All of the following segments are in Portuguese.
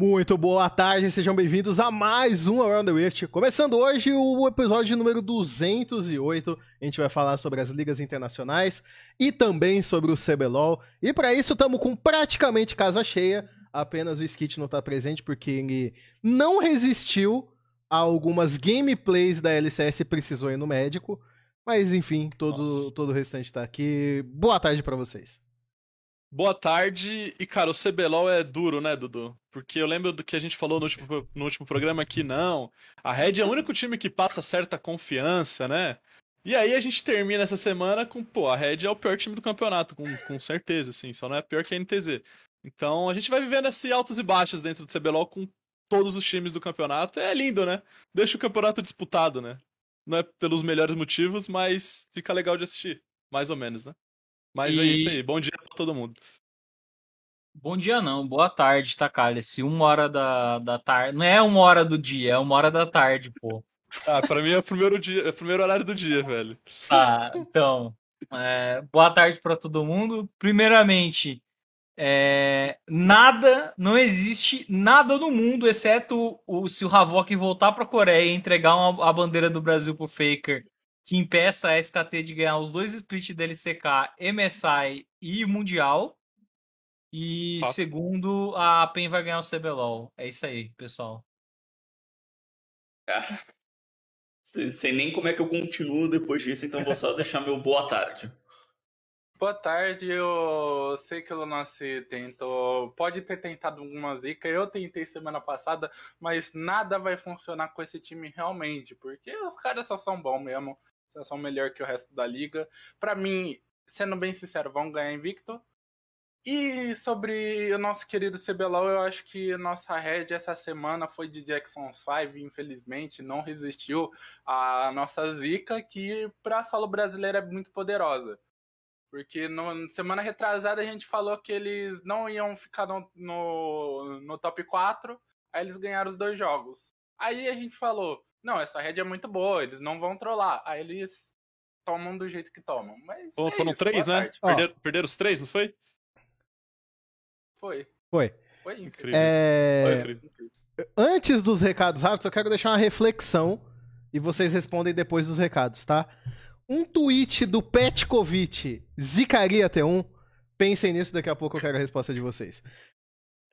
Muito boa tarde, sejam bem-vindos a mais um Around the Rift. Começando hoje o episódio número 208, a gente vai falar sobre as ligas internacionais e também sobre o CBLOL. E para isso estamos com praticamente casa cheia, apenas o Skit não está presente porque ele não resistiu a algumas gameplays da LCS e precisou ir no médico. Mas enfim, todo, todo o restante está aqui. Boa tarde para vocês. Boa tarde. E, cara, o CBLOL é duro, né, Dudu? Porque eu lembro do que a gente falou no último, no último programa aqui, não. A Red é o único time que passa certa confiança, né? E aí a gente termina essa semana com, pô, a Red é o pior time do campeonato, com, com certeza, assim, só não é pior que a NTZ. Então a gente vai vivendo esses altos e baixos dentro do CBLOL com todos os times do campeonato. É lindo, né? Deixa o campeonato disputado, né? Não é pelos melhores motivos, mas fica legal de assistir. Mais ou menos, né? Mas e... é isso aí. Bom dia pra todo mundo. Bom dia não, boa tarde, tá, Cálice? Uma hora da, da tarde. Não é uma hora do dia, é uma hora da tarde, pô. Ah, pra mim é o primeiro, dia, é o primeiro horário do dia, velho. Ah, então. É, boa tarde para todo mundo. Primeiramente, é, nada, não existe nada no mundo, exceto o, se o Havok voltar pra Coreia e entregar uma, a bandeira do Brasil pro Faker que impeça a SKT de ganhar os dois splits da LCK, MSI e Mundial. E Nossa. segundo, a PEN vai ganhar o CBLOL. É isso aí, pessoal. Cara, sei nem como é que eu continuo depois disso, então vou só deixar meu boa tarde. Boa tarde, eu sei que o Lunassi tentou. Pode ter tentado alguma zica, eu tentei semana passada, mas nada vai funcionar com esse time realmente, porque os caras só são bons mesmo são melhor que o resto da liga. Para mim, sendo bem sincero, vão ganhar invicto. E sobre o nosso querido CBLOL, eu acho que nossa head essa semana foi de Jackson's 5, infelizmente, não resistiu à nossa zica, que para solo brasileiro é muito poderosa. Porque no, semana retrasada a gente falou que eles não iam ficar no, no, no top 4, aí eles ganharam os dois jogos. Aí a gente falou, não, essa rede é muito boa, eles não vão trollar. Aí eles tomam do jeito que tomam. Mas Bom, é foram isso, três, né? Perder, perderam os três, não foi? Foi. Foi. Foi incrível. É... Foi incrível. Antes dos recados rápidos, eu quero deixar uma reflexão e vocês respondem depois dos recados, tá? Um tweet do Petkovic zicaria T1? Pensem nisso, daqui a pouco eu quero a resposta de vocês.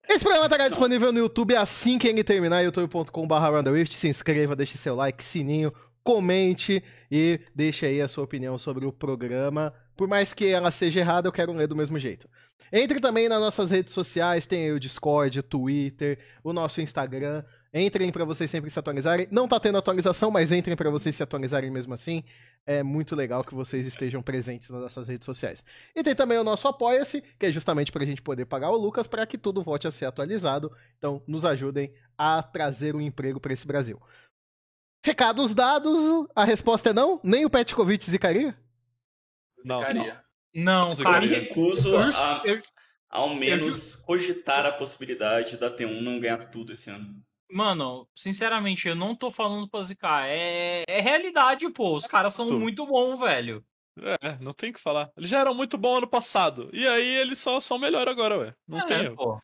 Esse programa estará disponível no YouTube assim que ele terminar, youtube.com.br Se inscreva, deixe seu like, sininho, comente e deixe aí a sua opinião sobre o programa. Por mais que ela seja errada, eu quero ler do mesmo jeito. Entre também nas nossas redes sociais, tem aí o Discord, o Twitter, o nosso Instagram. Entrem para vocês sempre se atualizarem. Não tá tendo atualização, mas entrem para vocês se atualizarem mesmo assim. É muito legal que vocês estejam presentes nas nossas redes sociais. E tem também o nosso Apoia-se, que é justamente para a gente poder pagar o Lucas para que tudo volte a ser atualizado. Então, nos ajudem a trazer um emprego para esse Brasil. Recados dados, a resposta é não? Nem o Petkovic zicaria? Não, zicaria. não. Não, cara. Eu me recuso a, ao menos, cogitar a possibilidade da T1 não ganhar tudo esse ano. Mano, sinceramente, eu não tô falando pra zicar. É, é realidade, pô. Os caras são muito bons, velho. É, não tem o que falar. Eles já eram muito bons ano passado. E aí eles só são melhor agora, ué. Não é, tem. Pô.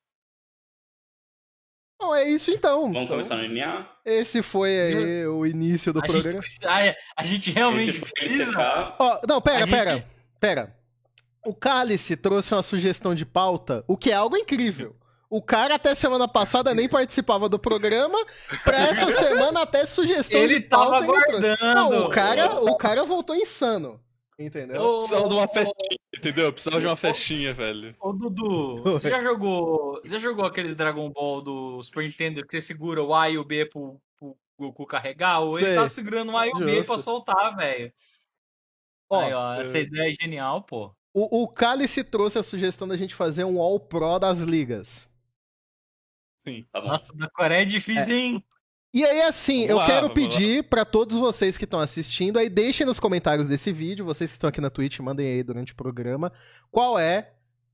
Bom, é isso então. Vamos então, começar no NA? Esse foi aí o início do a programa. Gente precisa, a gente realmente precisa. Ó, não, pera, pera, gente... pera. O Cálice trouxe uma sugestão de pauta, o que é algo incrível. O cara até semana passada nem participava do programa. Pra essa semana até sugestão ele de pauta. Tava ele Não, o cara, o cara voltou insano. Entendeu? Eu precisava de uma festinha, entendeu? Eu precisava de uma festinha, velho. Ô, Dudu, você já jogou. Você já jogou aqueles Dragon Ball do Super Nintendo que você segura o A e o B pro, pro Goku carregar? Ou ele tá segurando o A e o B pra soltar, velho. Aí, ó, essa ideia é genial, pô. O, o Cálice trouxe a sugestão da gente fazer um All Pro das ligas. Sim. Tá Nossa, da Coreia é difícil, é. hein? E aí, assim, vamos eu lá, quero pedir para todos vocês que estão assistindo, aí deixem nos comentários desse vídeo, vocês que estão aqui na Twitch, mandem aí durante o programa, qual é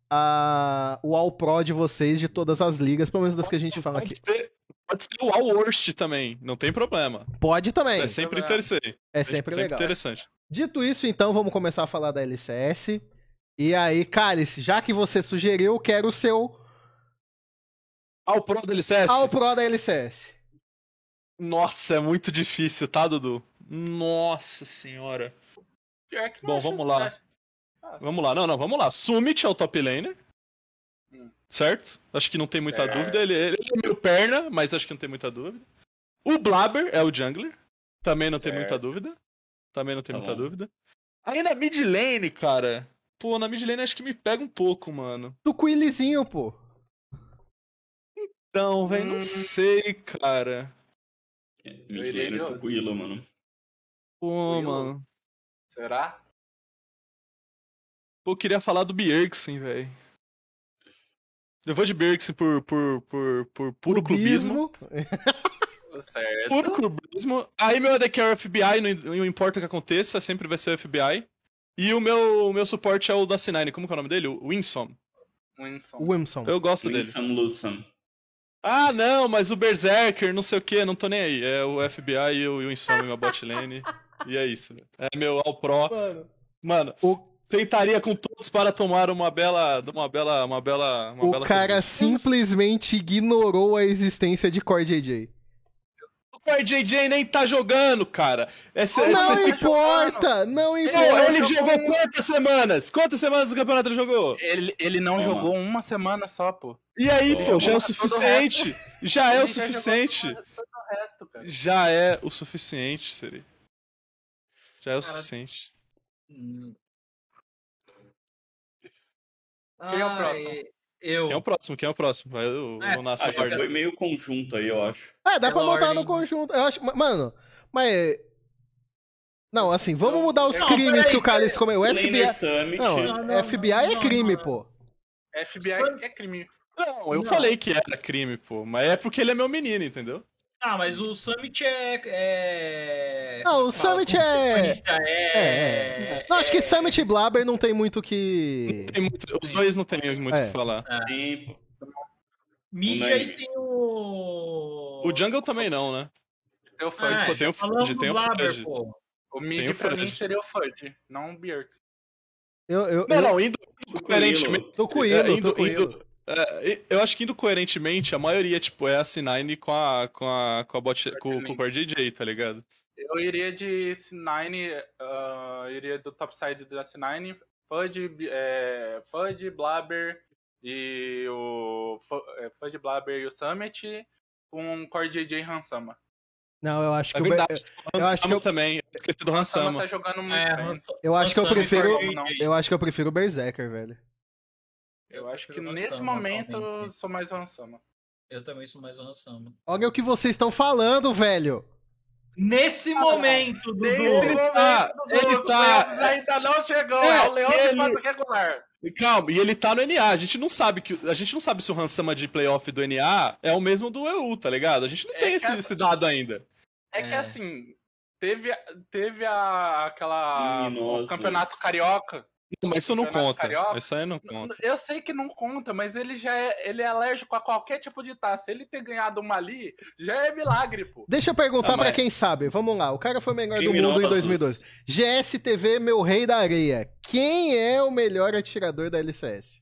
a, o All Pro de vocês de todas as ligas, pelo menos das que a gente fala pode aqui. Ser, pode ser o All Worst também, não tem problema. Pode também. É sempre interessante. É sempre, sempre legal. interessante. Dito isso, então, vamos começar a falar da LCS. E aí, Cálice, já que você sugeriu, eu quero o seu Ao Pro da LCS? Ao Pro da LCS. Nossa, é muito difícil, tá, Dudu? Nossa senhora. Pior que não Bom, vamos lá. Ah, Vamos lá, não, não, vamos lá. Summit é o top laner. Hum. Certo? Acho que não tem muita É. dúvida. Ele, ele é meio perna, mas acho que não tem muita dúvida. O Blabber é o jungler. Também não tem Certo. muita dúvida. Também não tem Tá muita bom. dúvida. Aí na mid lane, cara. Pô, na mid lane acho que me pega um pouco, mano. Do Quillizinho, pô. Então, velho, não Hum. sei, cara. iria Midlaner de do Ozzy. Quilo, mano. Pô, mano. Será? Pô, eu queria falar do Bjergsen, velho. Eu vou de Bjergsen por, por, por, por puro clubismo. Certo. Puro clubismo. Aí meu AD Carry é o FBI, não, não importa o que aconteça, sempre vai ser o FBI. E o meu, o meu suporte é o da C9, como que é o nome dele? O Winsom. Wilson. Eu gosto dele. Winsome Lusam. Ah, não, mas o Berserker, não sei o que, não tô nem aí. É o FBI e o Winsom, minha bot lane. e é isso. É meu All Pro. Mano, Mano, o, sentaria com todos para tomar uma bela. Uma bela. Uma bela. Uma o bela cara simplesmente ignorou a existência de Core JJ. O RJJ nem tá jogando, cara. É, cê- Não fica- importa, não Pô, importa. ele jogou quantas semanas? Quantas semanas do campeonato ele jogou? Ele, ele não Toma. jogou uma semana só, pô. E aí, Ele pô, já é o o suficiente. Já é o suficiente. o resto. Já é o suficiente, Siri. Já é o Cara, suficiente. Hum. Quem é o próximo? Eu. Quem é o próximo? Quem é o próximo? Vai o, É, o Ah, foi meio conjunto aí, eu acho. É, dá pra Pela montar no conjunto. Eu acho, mano, mas Não, assim, vamos mudar os Não, crimes peraí, que o Cálice comeu. FBI. Não, Não, não, FBI é crime, não. pô. FBI é crime. Não, eu Não. falei que era crime, pô. Mas é porque ele é meu menino, entendeu? Ah, mas o Summit é. é... Não, o fala, Summit é- conspiracionista, É, É. é. Não, acho que Summit e Blabber não tem muito o que. Tem muito- os dois não tem muito o É. que falar. Sim, Mídia e tem o. O Jungle também não, né? Tem o Ah, Fudge. pô, tem o Fudge, tem o Blabber, Fudge. pô. O Tem mid o pra Fudge. mim seria o Fudge, não o Bjergsen. Eu, eu, Não, eu não, indo do coerentemente. tô com o É, Ilo, indo- tô com o indo-. É, eu acho que indo coerentemente, a maioria, tipo, é a C9 com a, com a, com a bot, com, com o Core JJ, tá ligado? Eu iria de C9, ah, iria do topside da C9, Fudge, é, Fudge, Blabber e o é, Fudge, Blabber e o Summit com Core JJ Hansama. Não, eu acho que É o Ber- verdade. eu acho que eu- também. Esqueci do Hansama Hansama. tá jogando muito É, bem. Hans- eu acho que eu Hansama prefiro. Eu acho que eu prefiro o Berserker, velho. Eu acho que nesse Hansama, momento eu sou mais o Hansama. Eu também sou mais o Hansama. Olha o que vocês estão falando, velho. Nesse momento, Dudu. Nesse tá- momento, ele os tá- Leões ainda não chegou, É, é, o Leão ele- de fato regular. Calma, e ele tá no NA. A gente não sabe que a gente não sabe se o Hansama de playoff do NA é o mesmo do EU, tá ligado? A gente não É tem que esse, essa- esse dado ainda. É que É. assim, teve, teve a, aquela. O campeonato carioca. Mas isso não conta. Carioca? Isso aí não conta. Eu sei que não conta, mas ele já é, ele é alérgico a qualquer tipo de taça. Ele ter ganhado uma ali já é milagre, pô. Deixa eu perguntar Ah, pra mas- quem sabe. Vamos lá. O cara foi o melhor do mundo em Criminosos. 2012. GSTV, meu rei da areia. Quem é o melhor atirador da LCS?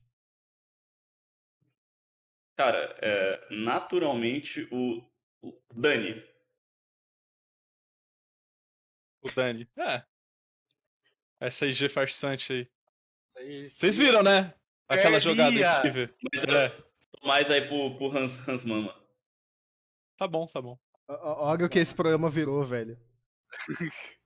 Cara, é, naturalmente o, o Dani. O Dani. É. Essa IG farsante aí. Vocês viram, né? Aquela Perdia. jogada incrível. Mas É. tô mais aí pro, pro Hans, Hans Mama. Tá bom, tá bom. Olha o que esse programa virou, velho.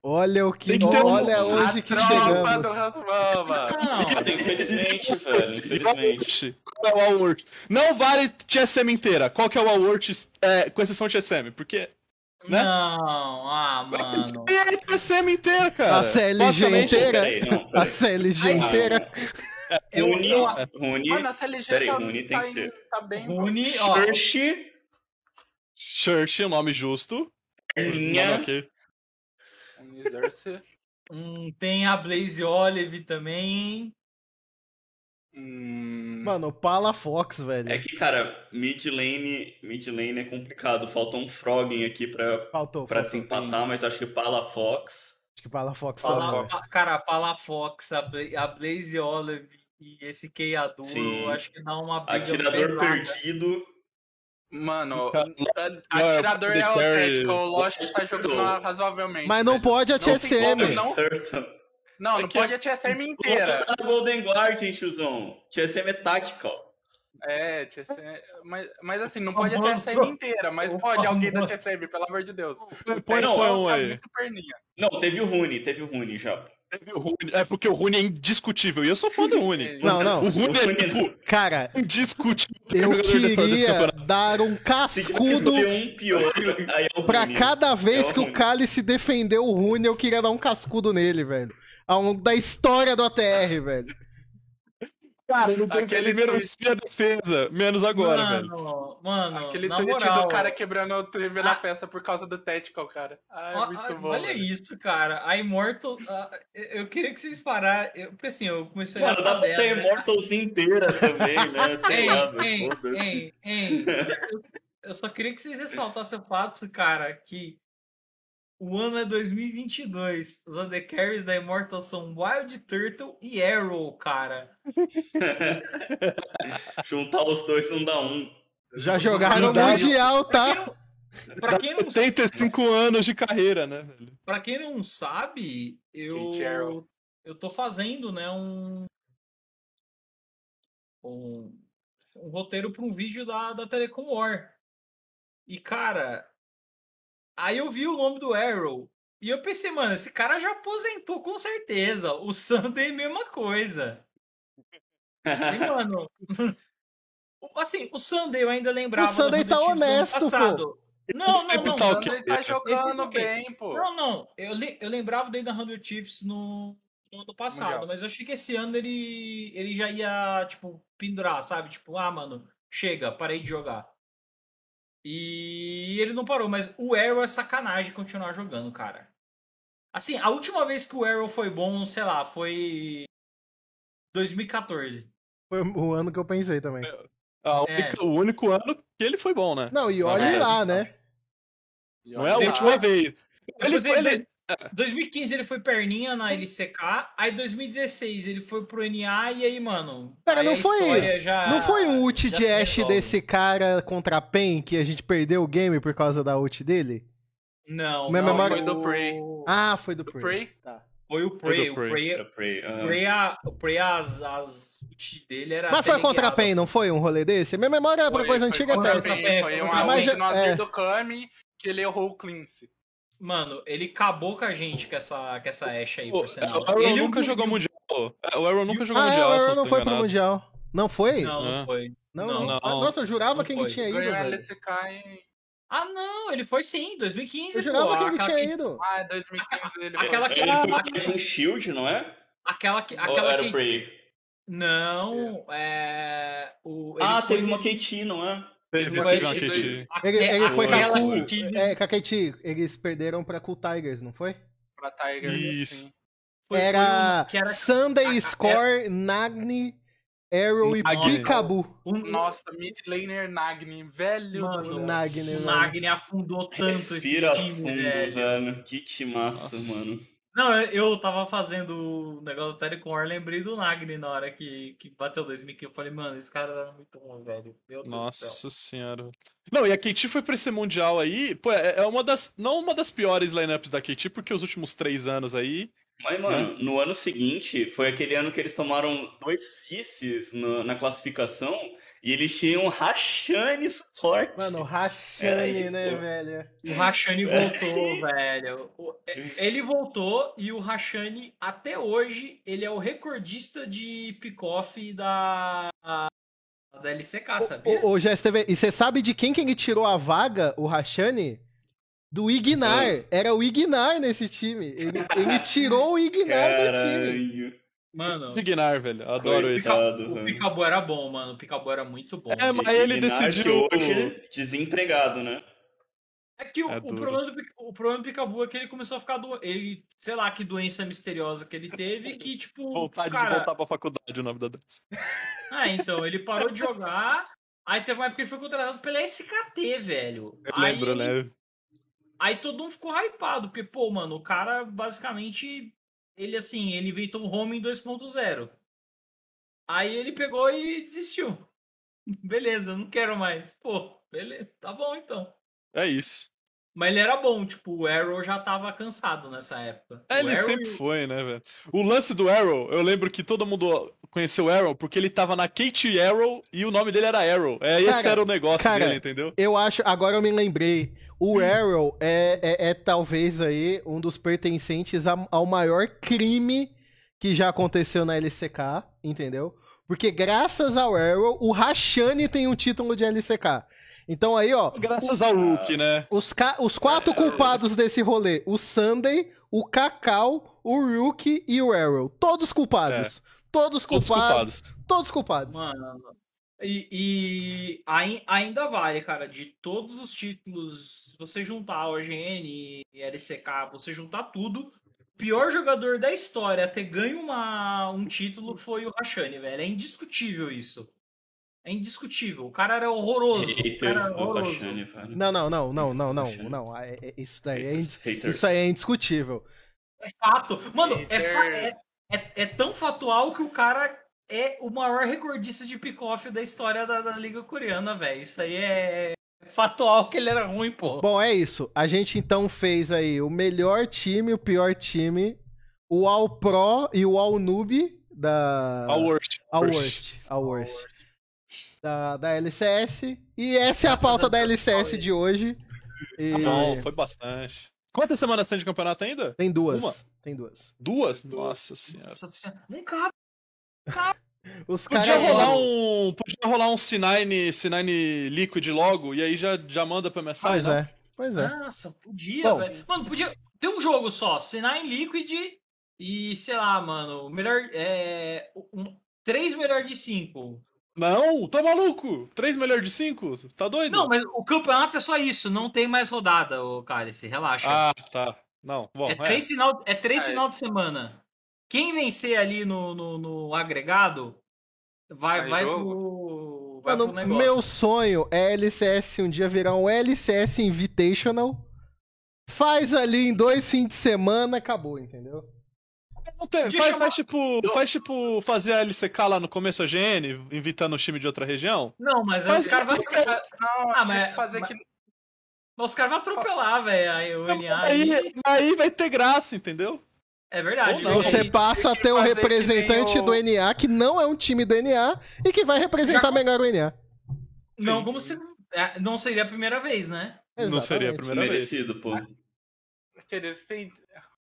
Olha o que. Tem que um- olha A onde que tropa chegamos. do Rasmama. Não, Infelizmente, velho. Infelizmente. Qual é o Award? Não vale TSM inteira. Qual que é o Award, é, com exceção de TSM? Porque Né? não, ah, mano. é a TSM inteira, cara. A CLG inteira? Peraí, não, A. CLG Ai, inteira. Eu, Rune, eu, Rune, Mano, a CLG Peraí, tá, Rune tem tá, que em- ser. tá bem. Rune, ó, Church, Church, o nome justo. Perninha. Nome hum, tem a Blaze Olive também. Hum, Mano, o Palafox, velho. É que, cara, mid lane, mid lane é complicado. Falta um Froggen aqui pra, Faltou, pra faltou. desempatar, mas acho que Palafox. Acho que Palafox tá Pala, pa- cara, a Palafox, a, Bla- a Blaze Olive e esse Keiaduro, Sim. acho que dá uma briga Atirador pesada. perdido. Mano, atirador é o Tactical, o Lost tá jogando razoavelmente. Mas não velho. pode a TSM. Não, não, não, pode a TSM inteira. Lost tá na Golden Guard, hein, tiozão. TSM é Tactical. É, TSM, mas, mas assim, não pode a TSM inteira, mas pode alguém da TSM, pelo amor de Deus. Põe não, um tá aí. Não, teve o Rune, teve o Rune já. É porque o Rune é indiscutível. E eu sou fã do Rune. Não, não. O Rune é, tipo, cara, indiscutível. Eu queria dar um cascudo um pior, é pra cada vez é que o Cálice defendeu o Rune, eu queria dar um cascudo nele, velho. Da história do ATR, velho. Cara, não tem Aquele merecia a defesa, menos agora, mano, velho. Mano, Aquele tweet moral, do cara quebrando o TV na festa por causa do Tactical, cara. Ai, ah, muito bom. Olha isso, cara. A Immortal. eu queria que vocês parassem. Porque assim, eu comecei mano, a. Mano, dá pra ser né? Immortals inteira também, né? Sei ei, lá, ei, ei, ei, Eu só queria que vocês ressaltassem o fato, cara, que o ano é 2022. Os undercarries da Immortal são Wild Turtle e Arrow, cara. Juntar os dois não dá um. Já jogaram no Mundial, tá? Pra quem não 85 anos de carreira, né, velho? Pra quem não sabe, eu eu tô fazendo, né, um um, um roteiro para um vídeo da, da Telecom War. E, cara, Aí eu vi o nome do Arrow. E eu pensei, mano, esse cara já aposentou com certeza. O Sunday, mesma coisa. E, mano. assim, o Sunday eu ainda lembrava. O Sunday tá honesto, pô. Não, não, não. Tá o Sunday tá jogando bem, pô. Não, não. Eu, eu lembrava dele da Hundred Chiefs no, no ano passado, Mundial. mas eu achei que esse ano ele, ele já ia, tipo, pendurar, sabe? Tipo, ah, mano, chega, parei de jogar. E ele não parou, mas o Arrow é sacanagem continuar jogando, cara. Assim, a última vez que o Arrow foi bom, sei lá, foi 2014. Foi o ano que eu pensei também. Ah, é. O único ano que ele foi bom, né? Não, e olha é, lá, né? Não é a última vez. Ele, foi, ele, 2015 ele foi perninha na LCK, aí 2016 ele foi pro NA e aí, mano. Pera, não foi. Já, não foi um ult de Ash desse cara contra a PEN que a gente perdeu o game por causa da ult dele? Não, Minha não memória... foi do Prey. Ah, foi do, do Prey. Prey. Tá. Foi o Prey. O Prey, o Prey, o Prey, a, o Prey as, as ult dele era. Mas foi contra a PEN, não foi um rolê desse? Minha memória é pra coisa antiga é péssima. Foi uma mas, é... do Kami que ele errou o cleanse. Mano, ele acabou com a gente com essa, com essa Ashe aí, por sinal. O Arrow ele nunca jogou Mundial. O Arrow nunca jogou ah, Mundial. É, o Arrow não foi pro Mundial. Não foi? Não, não foi. Não, não. não. Nossa, eu jurava não que ele tinha ido, Ganhou velho. LCK em... Ah, não, ele foi sim, 2015. Eu jurava pô, que ele tinha ido. Ah, é 2015 ele aquela. Que... Ele foi com Shield, não é? Aquela que... Aquela Ou era que... Não, é... O... ah, teve uma KT, não é? Teve uma KT. Ele, ele foi com a Cool. É, com a. Eles perderam pra Cool Tigers, não foi? Pra Tigers, Isso. Sim. Foi, era, foi um, era, Sunday Score, Nagni, Arrow e Pikabu. Nossa, mid laner Nagni, velho. Mano, Nagni, o Nagni afundou tanto Respira esse time, fundo, velho. velho. Que que massa, Nossa. mano. Não, eu tava fazendo o negócio do Telecom War, lembrei do Nagni na hora que, que bateu 2015. Eu falei, mano, esse cara era muito bom, velho. Meu Nossa senhora. Não, e a KT foi pra esse Mundial aí, pô, é, é uma das. Não uma das piores lineups da KT, porque os últimos três anos aí. Mas, mano, né? no ano seguinte, foi aquele ano que eles tomaram dois vices na classificação e eles tinham Rachane suporte. Mano, o Rachane, né, velho? O Rachane voltou, velho. Ele voltou e o Rachane, até hoje, ele é o recordista de pick-off da, da LCK, sabia? Ô, ô, GSTV, e você sabe de quem que ele tirou a vaga, o Rachane? Do Ignar. É. Era o Ignar nesse time. Ele, ele tirou o Ignar do time. Mano. Ignar, velho. Adoro isso. O Picabu era bom, mano. O Picabu era muito bom. É, mas ele decidiu. hoje, desempregado, né? É que o, é o, problema do, o problema do Picabu é que ele começou a ficar do. Ele, sei lá, que doença misteriosa que ele teve, que, tipo. Vontade cara... de voltar pra faculdade o nome da doença. Ah, então, ele parou de jogar. Aí teve uma época que ele foi contratado pela SKT, velho. Eu aí, lembro, né? Aí todo mundo ficou hypado, porque, pô, mano, o cara basicamente ele assim, ele inventou o home em 2.0. Aí ele pegou e desistiu. Beleza, não quero mais. Pô, Beleza, tá bom então. É isso. Mas ele era bom, tipo, o Arrow já tava cansado nessa época. É, O ele Arrow sempre foi, né, velho? O lance do Arrow, eu lembro que todo mundo conheceu o Arrow porque ele tava na Kate Arrow e o nome dele era Arrow. É, esse Cara, era o negócio cara, dele, entendeu? Eu acho, agora eu me lembrei. O Arrow é, é, é talvez aí um dos pertencentes a- ao maior crime que já aconteceu na LCK, entendeu? Porque graças ao Arrow, o Rashani tem um título de LCK. Então aí, ó, Graças ao Hulk, né? os, os quatro culpados desse rolê, o Sunday, o Cacau, o Rookie e o Arrow. Todos culpados. Todos Todos culpados. culpados. Todos culpados. Mano. E, e ai- ainda vale, cara, de todos os títulos, você juntar OGN e LCK, você juntar tudo, o pior jogador da história a ter ganho uma, um título foi o Rashani, velho. É indiscutível isso. É indiscutível. O cara era horroroso. O cara Haters era do horroroso. Rashani, velho. Não, não, não, não, não, não, não. É- é- Isso daí é, Haters, haters. isso aí é indiscutível. É fato. Mano, é, fa- Haters. é, é, é tão fatual que o cara é o maior recordista de pick-off da história da, da Liga Coreana, velho. Isso aí é fatual que ele era ruim, pô. Bom, é isso. A gente então fez aí o melhor time, o pior time, o All Pro e o All Noob da. A worst. All Worst. All Worst. Da, da LCS. E essa é a pauta da LCS de hoje. E Tá bom, foi bastante. Quantas semanas tem de campeonato ainda? Tem duas. Uma? Tem duas. Duas? Nossa senhora. Nossa senhora. Não cabe. Os Podia caras. rolar um. Podia rolar um C9, C9 Liquid logo, e aí já, já manda pra MSI, Pois né? é. Pois é. Nossa, podia, Bom. velho. Mano, podia ter um jogo só, C9 Liquid e, sei lá, mano, o melhor. É, um, três melhor de cinco. Não, tá maluco? Três melhor de cinco? Tá doido? Não, mas o campeonato é só isso, não tem mais rodada, ô Cálice, relaxa. Ah, tá. Não, bom. é três, final, é três É. final de semana. Quem vencer ali no, no, no agregado vai, vai, jogo? pro, vai Mano, pro negócio. meu sonho é LCS um dia virar um LCS Invitational. Faz ali em dois fins de semana, acabou, entendeu? Não tem- faz, chamar- faz tipo, faz tipo fazer a LCK lá no começo a GN, invitando o time de outra região. Não, mas aí os caras vão. Ah, mas- fazer mas- que. Mas os caras vão atropelar, velho. Aí aí, aí vai ter graça, entendeu? É verdade. Não. Você Aí- passa a tem ter um representante o- do NA que não é um time do NA e que vai representar Já- melhor o NA. Não, Sim. como se. é, Não seria a primeira vez, né? Não seria a Exatamente. primeira vez. Merecido, pô. que eles têm-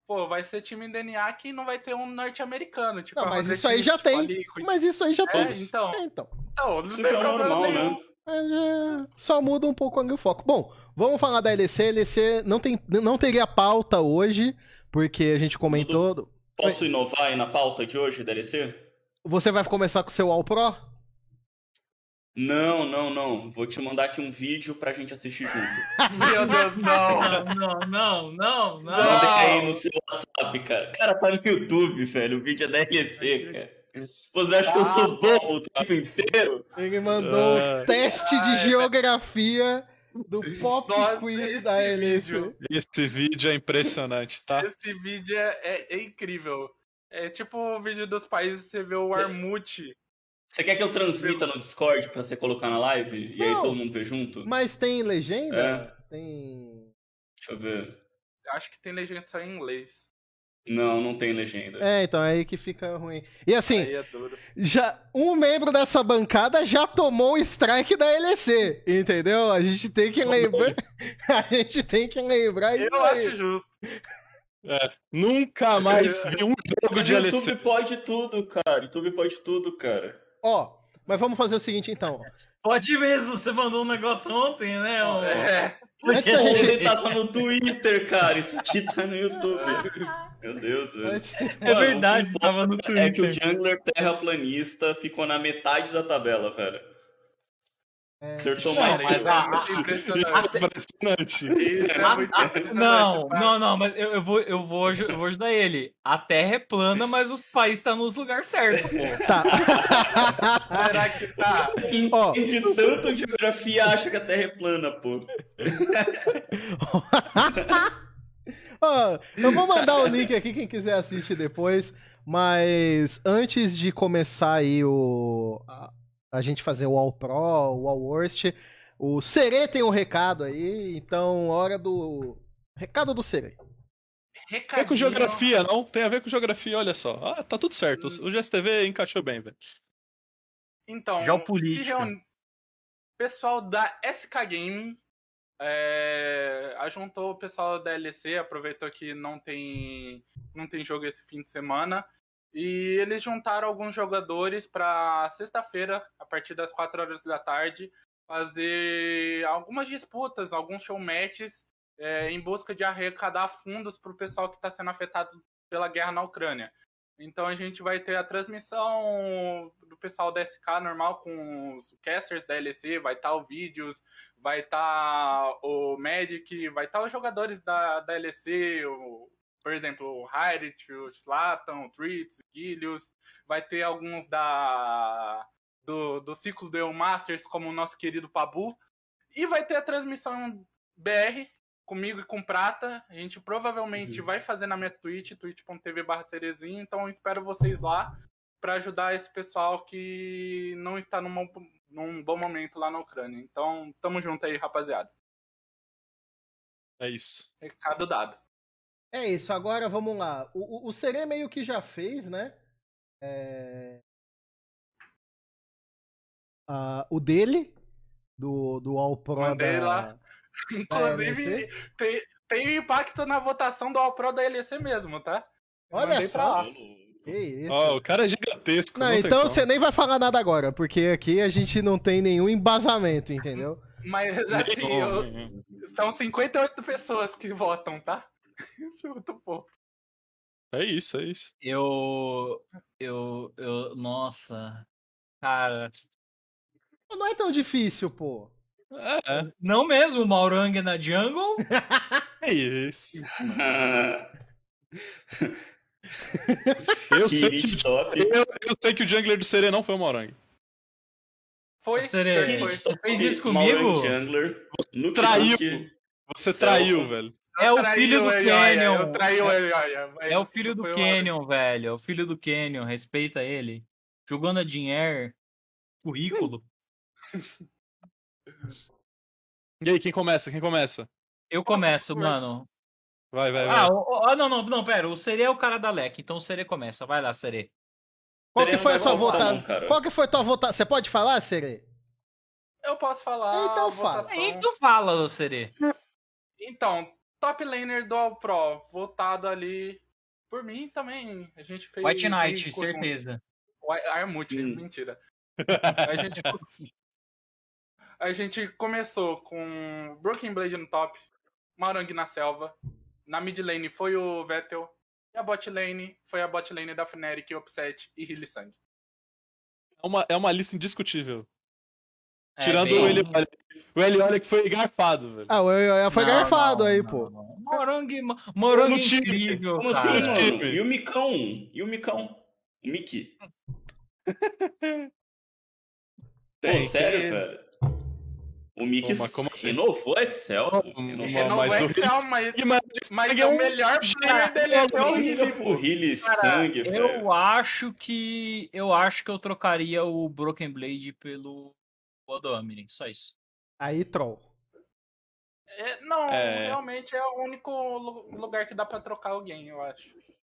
Pô, vai ser time DNA que não vai ter um norte-americano. Tipo, Não, mas isso aí já tipo a tem. Mas isso aí já tem. É, então. É, então. Então, não Isso tem é problema normal, nenhum. né? Mas, é, só muda um pouco o foco. Bom, vamos falar da LEC. LEC não, tem, não teria pauta hoje, porque a gente comentou. Posso inovar aí na pauta de hoje, DLC? Você vai começar com o seu All Pro? Não, não, não. Vou te mandar aqui um vídeo pra gente assistir junto. Meu Deus, não. Não, não, não, não, não. Mandei aí no seu WhatsApp, cara. O cara tá no YouTube, velho. O vídeo é da LEC, cara. Você acha que eu sou bom o tempo inteiro? Ele mandou Ah. o teste de geografia do Pop Nossa, Quiz da vídeo. Esse vídeo é impressionante, tá? Esse vídeo é, é- é incrível. É tipo o vídeo dos países, você vê o Armute. Você quer que eu transmita no Discord pra você colocar na live? E aí Não. todo mundo vê junto? Mas tem legenda? É. Tem. Deixa eu ver. Acho que tem legenda só em inglês. Não, não tem legenda. É, então é aí que fica ruim. E assim, Aí é já um membro dessa bancada já tomou o strike da LEC, entendeu? A gente tem que lembrar. A gente tem que lembrar isso Eu aí. acho justo. É, nunca mais vi um jogo de o LC. YouTube pode tudo, cara. YouTube pode tudo, cara. Ó, mas vamos fazer o seguinte então. Pode mesmo, você mandou um negócio ontem, né? É, Antes da gente. Ele tava no Twitter, cara. Isso aqui tá no YouTube. Meu Deus, velho. É verdade, Mano, tava no importa É que o Twitter. Jungler terraplanista ficou na metade da tabela, velho. É. Acertou mais é, mas Isso impressionante. é impressionante. Isso é muito impressionante. não, não, não, mas eu, eu vou, eu, vou, eu vou ajudar ele. A Terra é plana, mas os países estão nos lugares certos, pô. Tá. Será que tá? Quem Ó. entende tanto de geografia acha que a Terra é plana, pô. Ó, eu vou mandar o link aqui, quem quiser assistir depois. Mas antes de começar aí o. A, a gente fazer o All Pro, o All Worst, O Serê tem um recado aí, então hora do. Recado do Serê. Tem a ver com geografia, não? Tem a ver com geografia, olha só. Ah, tá tudo certo. O GSTV encaixou bem, velho. Então, Geopolítica. se reuni- pessoal da SK Gaming é, ajuntou o pessoal da LEC, aproveitou que não tem, não tem jogo esse fim de semana. E eles juntaram alguns jogadores para sexta-feira, a partir das 4 horas da tarde, fazer algumas disputas, alguns show matches, é, em busca de arrecadar fundos para o pessoal que está sendo afetado pela guerra na Ucrânia. Então a gente vai ter a transmissão do pessoal da SK normal com os casters da LEC, vai estar o vídeos, vai estar o Magic, vai estar os jogadores da, da LEC, o, por exemplo, o Hyrit, o Slatan, o Tritz, o Gilius, vai ter alguns da do, do ciclo do EU Masters, como o nosso querido Pabu, e vai ter a transmissão BR comigo e com Prata. A gente provavelmente vai fazer na minha Twitch, twitch.tv barra cerezinho, então espero vocês lá para ajudar esse pessoal que não está num, bom- num bom momento lá na Ucrânia. Então, tamo junto aí, rapaziada. É isso. Recado dado. É isso, agora vamos lá. O, o, o Serê meio que já fez, né? É... Ah, o dele, do, do All Pro Mandei da... lá. da Inclusive, tem, tem impacto na votação do All Pro da LEC mesmo, tá? Olha mandei só. lá. Que isso. Ó, o cara é gigantesco. não, tem então você nem vai falar nada agora, porque aqui a gente não tem nenhum embasamento, entendeu? Mas assim, eu- são 58 pessoas que votam, tá? Muito pouco. É isso, é isso. Eu. Eu. Eu. Nossa. Cara. Não é tão difícil, pô. É, Não mesmo, o Maurang na jungle. é isso. Eu sei, que, eu, eu sei que o jungler do Serê não foi o Morangue. Foi? Serê, top. fez isso Maurang comigo? Jungler. Nuke Traiu. Você traiu, velho. É o filho do Canyon. É- o filho do Canyon, velho. É o filho do Canyon. Respeita ele. Jogando a Dinheiro. Currículo. E aí, quem começa? Quem começa? Eu começo, conversa. mano. Vai, vai, vai. Ah, o- o- ah, não, não, não, pera. O Serê é o cara da LEC, então o Serê começa. Vai lá, Serê. Qual que foi a sua vai votação? Qual que foi a tua votação? Você pode falar, Serê? Eu posso falar. Então fala. votação. Então fala, Serê. Então, top laner do All Pro, votado ali por mim também. A gente fez. White Knight, certeza. White- Armut, Sim. mentira. A gente, a gente começou com Broken Blade no top, Marang na selva. Na mid lane foi o Vettel. E a bot lane foi a bot lane da Fnatic, Upset e Hillisang. É uma, é uma lista indiscutível. É, Tirando bem- o ele O ele olha que foi garfado, velho. Ah, o eu foi Não, garfado não, aí, não, pô. Morangue, morangue No time. incrível, Como cara. assim. E o Micão? E o Micão? O Mickey? Pô, sério, tem. velho? O Mickey Pô, mas como assim? renovou Excel? Uma- Renovou. Mas o Excel, Hillis- mas, mas mas é o melhor player dele é o Hillis. O Hilly sangue, velho. Eu acho que. Eu acho que eu trocaria o Broken Blade pelo Odomini. Só isso. Aí, troll. É, não, É. realmente é o único lu- lugar que dá pra trocar alguém, eu acho.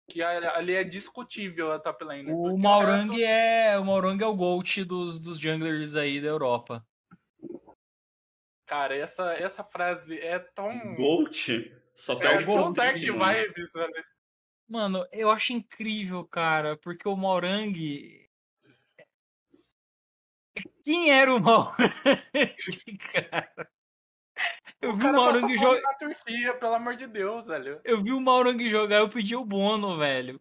Que ali é discutível a top lane. porque O Maurang resto- é. O Maurang é o GOAT dos, dos junglers aí da Europa. Cara, essa, essa frase é tão. Gold? Só É perde dark Gold, mano. vibes, velho. Mano, eu acho incrível, cara, porque o Maurang. Quem era o Maurang, cara? Eu O vi o cara Maurang passou jogar. na turquia, pelo amor de Deus, velho. Eu vi o Maurang jogar, eu pedi o bono, velho.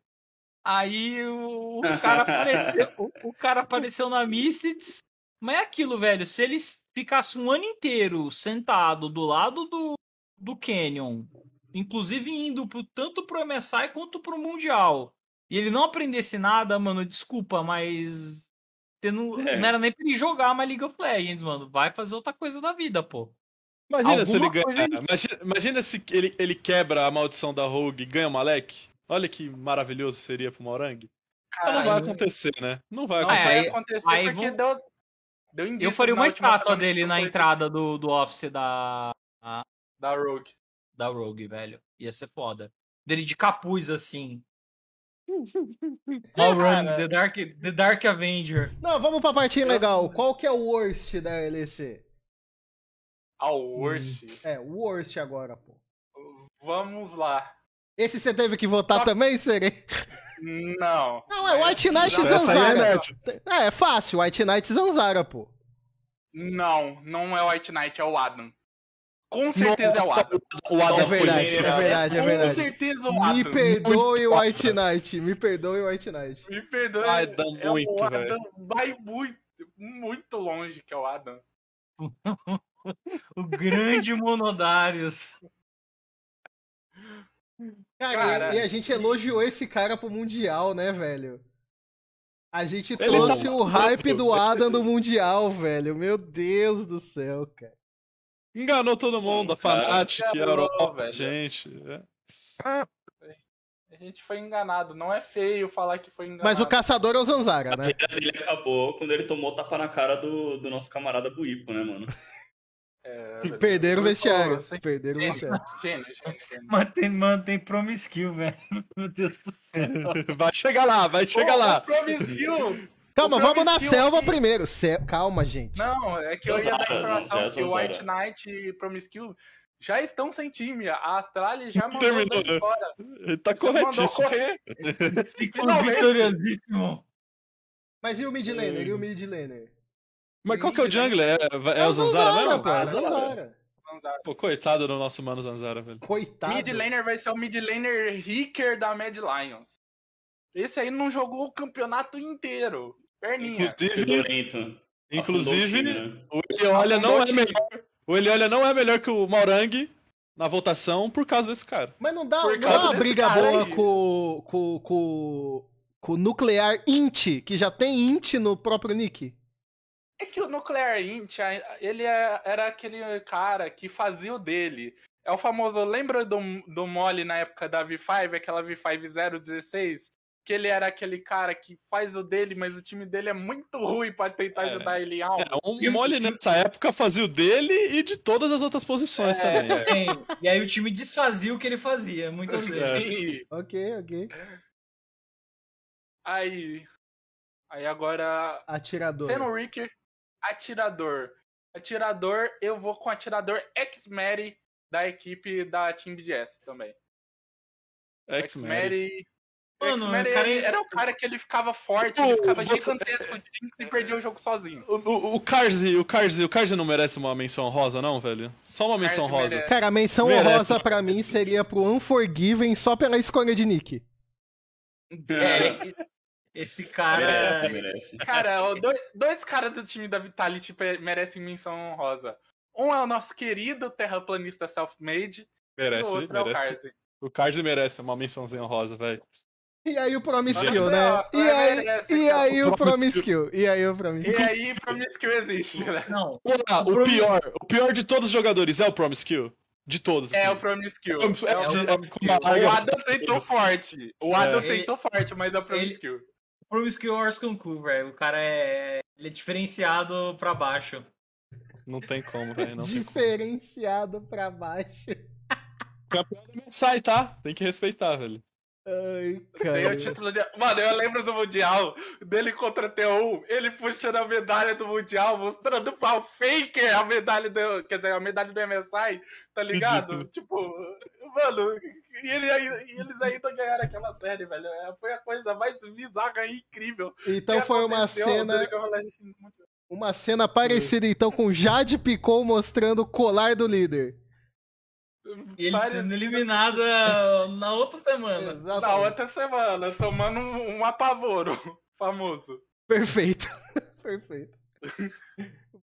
Aí o, o cara apareceu, o, o cara apareceu na Mystics. Mas é aquilo, velho. Se eles ficassem um ano inteiro sentado do lado do, do Canyon, inclusive indo pro, tanto pro MSI quanto pro Mundial, e ele não aprendesse nada, mano, desculpa, mas. Você Não, É. não era nem pra ele jogar mais League of Legends, mano. Vai fazer outra coisa da vida, pô. Imagina se ele Alguma ganha. coisa Imagina, imagina se ele, ele quebra a maldição da Rogue e ganha o Malek. Olha que maravilhoso seria pro Morang. Então não vai acontecer, né? Não vai não vai acontecer. acontecer aí porque vão- deu, Deu Eu indícios faria uma estátua dele na entrada do, do office da, Da Rogue. da Rogue, velho. Ia ser foda. Dele de capuz, assim. All Run. The Dark, The Dark Avenger. Não, vamos pra partinha legal. Qual que é o worst da LEC? Ao worst. É, o worst agora, pô. Vamos lá. Esse você teve que votar Tá. também, Serei? Não. Não, é White Knight Não, é Zanzara. É, é fácil, White Knight Zanzara, pô. Não, não é o White Knight, é o Adam. Com certeza é o Nossa, Adam. o Adam É foi verdade, lindo. é verdade, é Com verdade. certeza o Me Adam. perdoe, Muito White Knight. Me perdoe, White Knight. Me perdoe. Vai dar é muito, o Adam velho. vai muito, muito longe que é o Adam. O grande Monodarius. Cara, Cara. e a gente elogiou esse cara pro Mundial, né, velho? A gente Ele trouxe tá o hype do Adam do Mundial, velho. Meu Deus do céu, cara. Enganou todo mundo, a Fnatic, a Europa, velho. gente. é. A gente foi enganado. Não é feio falar que foi enganado. Mas o caçador é o Zanzara, né? Ele acabou quando ele tomou o tapa na cara do, do nosso camarada Buipo, né, mano? É, E perderam o vestiário. sem- Perderam o vestiário. gênio, gênio, gênio. Mantém, mantém promiscue, velho. Meu Deus do céu. Vai chegar lá, vai chegar lá. ô, Promiscue! Calma, vamos na selva aqui- primeiro. Ce- Calma, gente. Não, é que eu ia dar informação é que o. White Knight e Promiscue já estão sem time. A Astralis já mandou Terminou, dois fora. Ele tá corretíssimo. correr. Ciclo Finalmente. vitoriosíssimo. Mas e o mid laner? E o mid laner? Mas qual que é o jungler? É, é o Zanzara mesmo? pô. É o Zanzara. Zanzara. Zanzara. Pô, coitado do nosso mano Zanzara, velho. Coitado. Mid laner vai ser o mid laner Ricker da Mad Lions. Esse aí não jogou o campeonato inteiro. Perninha. Inclusive, o inclusive né? o Eliolha não Afundou é melhor. O Eliolha não é melhor que o Maurang na votação por causa desse cara. Mas não dá, Por não dá uma briga boa com, com, com, com o Nuclear Int, que já tem Int no próprio nick. É que o Nuclear Int, ele é- era aquele cara que fazia o dele. É o famoso, lembra do, do Mole na época da V5, aquela V5 016? Que ele era aquele cara que faz o dele, mas o time dele é muito ruim pra tentar É. ajudar ele em algo. É, um mole nessa época fazia o dele e de todas as outras posições É. também. é. E aí o time desfazia o que ele fazia, muitas vezes. É. E Ok, ok. aí. Aí agora. Atirador. Sendo o Ricker, atirador. Atirador, eu vou com atirador X-Mary da equipe da Team BDS também. X-Men. X-Mary. Mano, X-Mary o cara ele- é- era o cara que ele ficava forte, Tipo, ele ficava você- gigantesco e perdia o jogo sozinho. O, o, o Karzi, o Karzi, o Karzi não merece uma menção rosa, não, velho? Só uma menção rosa. merece. Cara, a menção Merece. honrosa pra mim seria pro Unforgiven só pela escolha de nick. É, esse cara. Merece, merece. Cara, dois, dois caras do time da Vitality pe- merecem menção honrosa. Um é o nosso querido terraplanista self-made, e o Merece, outro é o merece. Karzi merece uma mençãozinha rosa, velho. E aí o Promiscue, né? nossa, E é aí, merece, e aí O o Promiscue. E aí o E Promiscue. aí, Promiscue existe, né? Não, Ah, o Promis- pior, o pior de todos os jogadores é o Promiscue? De todos, É assim. o Promiscue. É, É o é, é, O Adam tentou forte. O Adam Ele- tentou forte, mas é o Promiscue. o Promiscue Orsconcu, velho. O cara é. Ele é diferenciado pra baixo. Não tem como, velho. Não tem como. Diferenciado pra baixo. Campeão da MSI, tá? Tem que respeitar, velho. Ai, Tem o cara. título de. Mano, eu lembro do Mundial dele contra o T1, ele puxando a medalha do Mundial, mostrando pra o Faker a medalha do. Quer dizer, a medalha do MSI, tá ligado? Tipo, mano, e, ele, e eles ainda ganharam aquela série, velho. É, Foi a coisa mais bizarra e incrível. Então foi uma cena, uma cena parecida então com Jade Picou mostrando o colar do líder. E ele sendo eliminado eh, na outra semana. Na Exatamente. outra semana, tomando um, um apavoro famoso. Perfeito. Perfeito.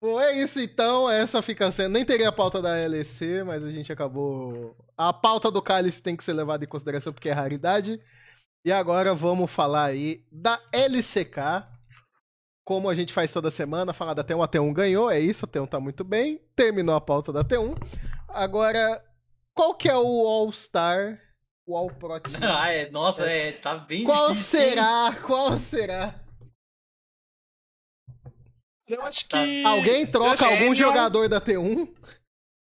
Bom, é isso então. Essa fica sendo. Nem teria a pauta da LEC, mas a gente acabou. A pauta do Cálice tem que ser levada em consideração porque é raridade. E agora vamos falar aí da LCK. Como a gente faz toda semana, falar da T1. A T1 ganhou, é isso. A T1 tá muito bem. Terminou a pauta da T1. Agora, qual que é o All-Star? O All-Pro Team? Ah, é. Nossa, é. Tá bem Qual difícil. hein? será? Qual será? Eu acho que. Alguém troca algum Canyon. jogador da T1? Pô,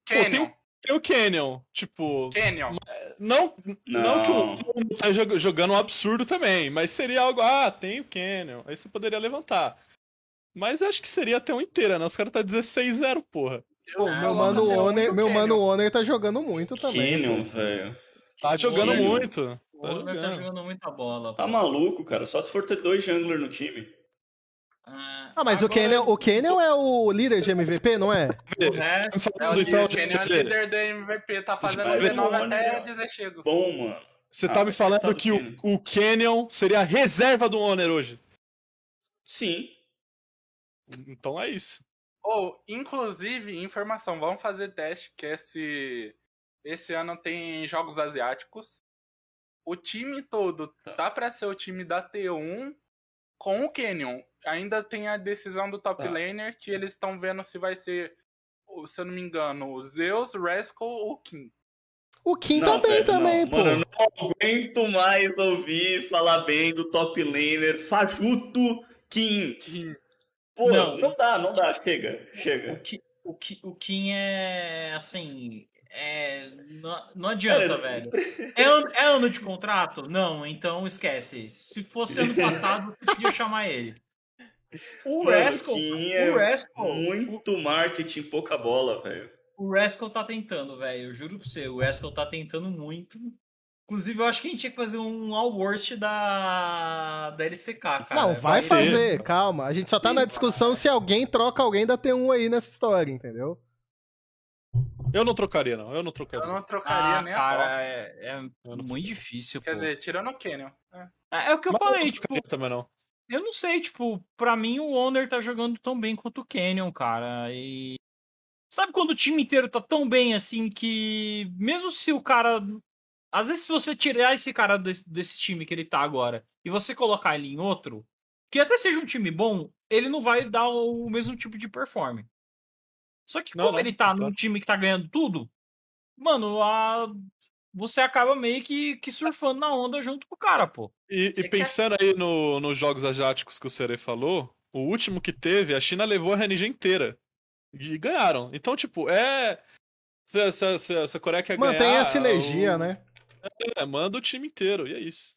tem, tem o Canyon. Tipo. Canyon. Não, não. Não. que o Canyon tá jog- jogando um absurdo também, mas seria algo. Ah, tem o Canyon. Aí você poderia levantar. Mas eu acho que seria até um inteira, né? Os caras tá 16-0, porra. Pô, meu mano Oner, meu mano Oner tá jogando muito também. Canyon, velho. Tá jogando Canyon. muito. O Tá Warner tá jogando. jogando muita bola. Tá pô. maluco, cara. Só se for ter dois jungler no time. É, Ah, mas o agora- Canyon, o Canyon é o líder de MVP, não é? O resto- Tá É o falando, então, líder, Canyon é o líder do MVP, tá fazendo Vai ver 19 no até Warner, dizer chego. Bom, mano. Você Ah, tá me falando coitado que o, Canyon. o Canyon seria a reserva do Honor hoje. Sim. Então é isso. Ou, inclusive, informação, vamos fazer teste que esse, esse ano tem jogos asiáticos. O time todo tá pra ser o time da T1 com o Canyon. Ainda tem a decisão do top Tá. laner que eles estão vendo se vai ser, o- se eu não me engano, o Zeus, Rascal ou Kim. O Kim Não, tá bem velho, também, não. pô. Mano, eu não aguento mais ouvir falar bem do top laner Fajuto Kim. Kim. Pô, Não. não, dá, não dá. Chega, O, chega. Ki, o, Ki, o Kim é assim. É, não, não adianta, Cara, velho. É ano, é ano de contrato? Não, então esquece. Se fosse ano passado, você podia chamar ele. O Rascal. É O Rascal. Muito marketing, pouca bola, velho. O Rascal tá tentando, velho. Eu juro pra você. O Rascal tá tentando muito. Inclusive, eu acho que a gente tinha que fazer um All Worst da, da LCK, cara. Não, vai ter. fazer, calma. A gente só tá na discussão se alguém troca alguém da T1 aí nessa história, entendeu? Eu não trocaria, não. Eu não Eu trocaria. não trocaria Ah, nem cara, é, é Eu muito difícil, Quer pô. dizer, tirando o Canyon. É. É, é o que eu Mas falei, não tipo, também, não. Eu não sei, tipo, pra mim o Wonder tá jogando tão bem quanto o Canyon, cara. E. Sabe quando o time inteiro tá tão bem assim que. Mesmo se o cara. Às vezes, se você tirar esse cara desse, desse time que ele tá agora e você colocar ele em outro, que até seja um time bom, ele não vai dar o mesmo tipo de performance. Só que Não, como não, ele tá claro. num time que tá ganhando tudo, mano, a... você acaba meio que, que surfando na onda junto com o cara, pô. E, e É pensando aí no- nos jogos asiáticos que o Sere falou, o último que teve, a China levou a RNG inteira. E ganharam. Então, tipo, é. Se, se, se, se a Coreia quer Mantém ganhar. a sinergia, o- né? É, manda o time inteiro, e é isso.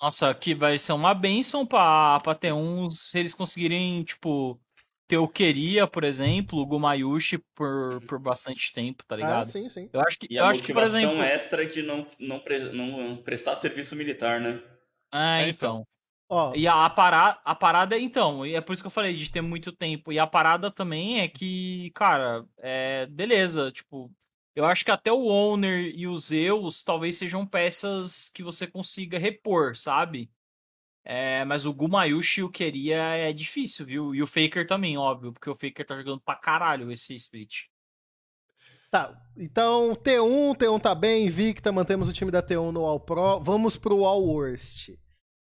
Nossa, que vai ser uma benção pra, pra ter uns. Se eles conseguirem, tipo, ter o Queria, por exemplo, o Gumayushi por, por bastante tempo, tá Ah, ligado? sim, sim. eu acho que, E eu a acho que, por exemplo. extra de não, não, pre- não prestar serviço militar, né? É, É, então. Ó, E a, a, parada, a parada é, então, e é por isso que eu falei de ter muito tempo. E a parada também é que, cara, é, beleza, tipo, eu acho que até o Owner e os Zeus talvez sejam peças que você consiga repor, sabe? É, mas o Gumayushi e o Queria é difícil, viu? E o Faker também, óbvio, porque o Faker tá jogando pra caralho esse split. tá. Então, T1, T1 tá bem, invicta, mantemos o time da T1 no All Pro. Vamos pro All Worst.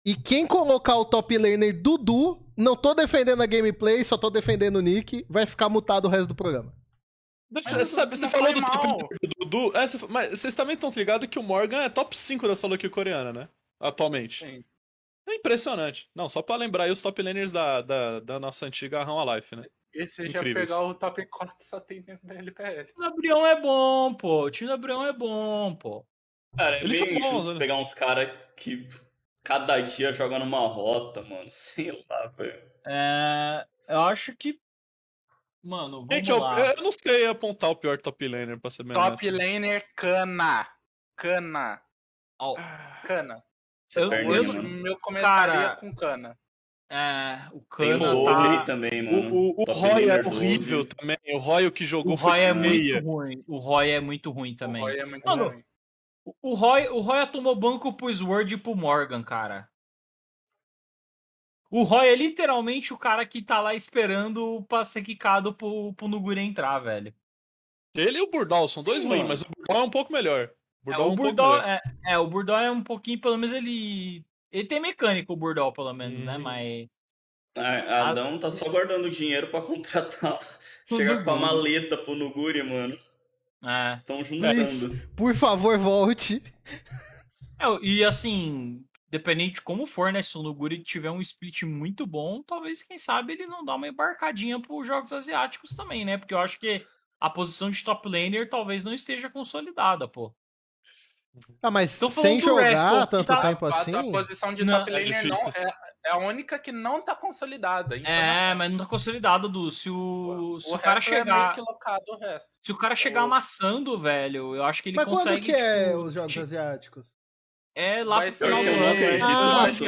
E quem colocar o top laner Dudu, não tô defendendo a gameplay, só tô defendendo o Nick, vai ficar mutado o resto do programa. Deixa, Mas sabe, você falou do top do Dudu. é, você- mas vocês também estão ligados que o Morgan é top 5 da solo coreana, né? Atualmente. Sim. É impressionante. Não, só pra lembrar aí os top laners da, da, da nossa antiga Run Alive, né? E se já pegar o top 4, só tem dentro da LPL. O time do Abrião é bom, pô. O time do Abrião é bom, pô. Cara, é Eles são bons, né? pegar uns caras que cada dia jogam numa rota, mano. Sei lá, velho. É, eu acho que. Mano, vamos o- lá. eu não sei apontar o pior top laner, pra ser bem Top honesto. laner Cana. Cana. Ó, Cana. eu, perde, eu- mano. Meu começaria Cara, com Cana. é, o Tem o Cana Dove tá... também, mano. O, o, o Roy é horrível Dove. também. O Roy, o que jogou O Roy foi é feia. muito ruim. O Roy é muito ruim também. O Roy é muito Mano, ruim. O- O Roy, o Roy tomou banco pro Sword e pro Morgan, cara. O Roy é literalmente o cara que tá lá esperando pra ser quicado pro, pro Nuguri entrar, velho. Ele e o Burdal são dois ruins, mas o Burdal é um pouco melhor. O É, Burdal é, o um pouco Burdal melhor. é, é, o Burdal é um pouquinho, pelo menos ele. Ele tem mecânico, o Burdal, pelo menos, né? Uhum. Mas. A- Adão tá só guardando dinheiro pra contratar. Chegar com a maleta pro Nuguri, mano. É. Estão juntando. Por favor, volte. É, e assim, dependente de como for, né? Se o Nuguri tiver um split muito bom, talvez, quem sabe, ele não dá uma embarcadinha pros jogos asiáticos também, né? Porque eu acho que a posição de top laner talvez não esteja consolidada, pô. Ah, mas sem jogar Rascal, tanto tá- tempo A, assim. a posição de Não, top é laner não, difícil. é, é a única que não tá consolidada. então, É, mas não tá consolidado, Du. Se o, se o, resto cara é meio chegar. que locado o resto. Se o cara chegar O- amassando, velho, eu acho que ele Mas consegue. quando que é tipo, os jogos ti- asiáticos? É lá Vai pro ser- final do Eu Eu não ano, acredito?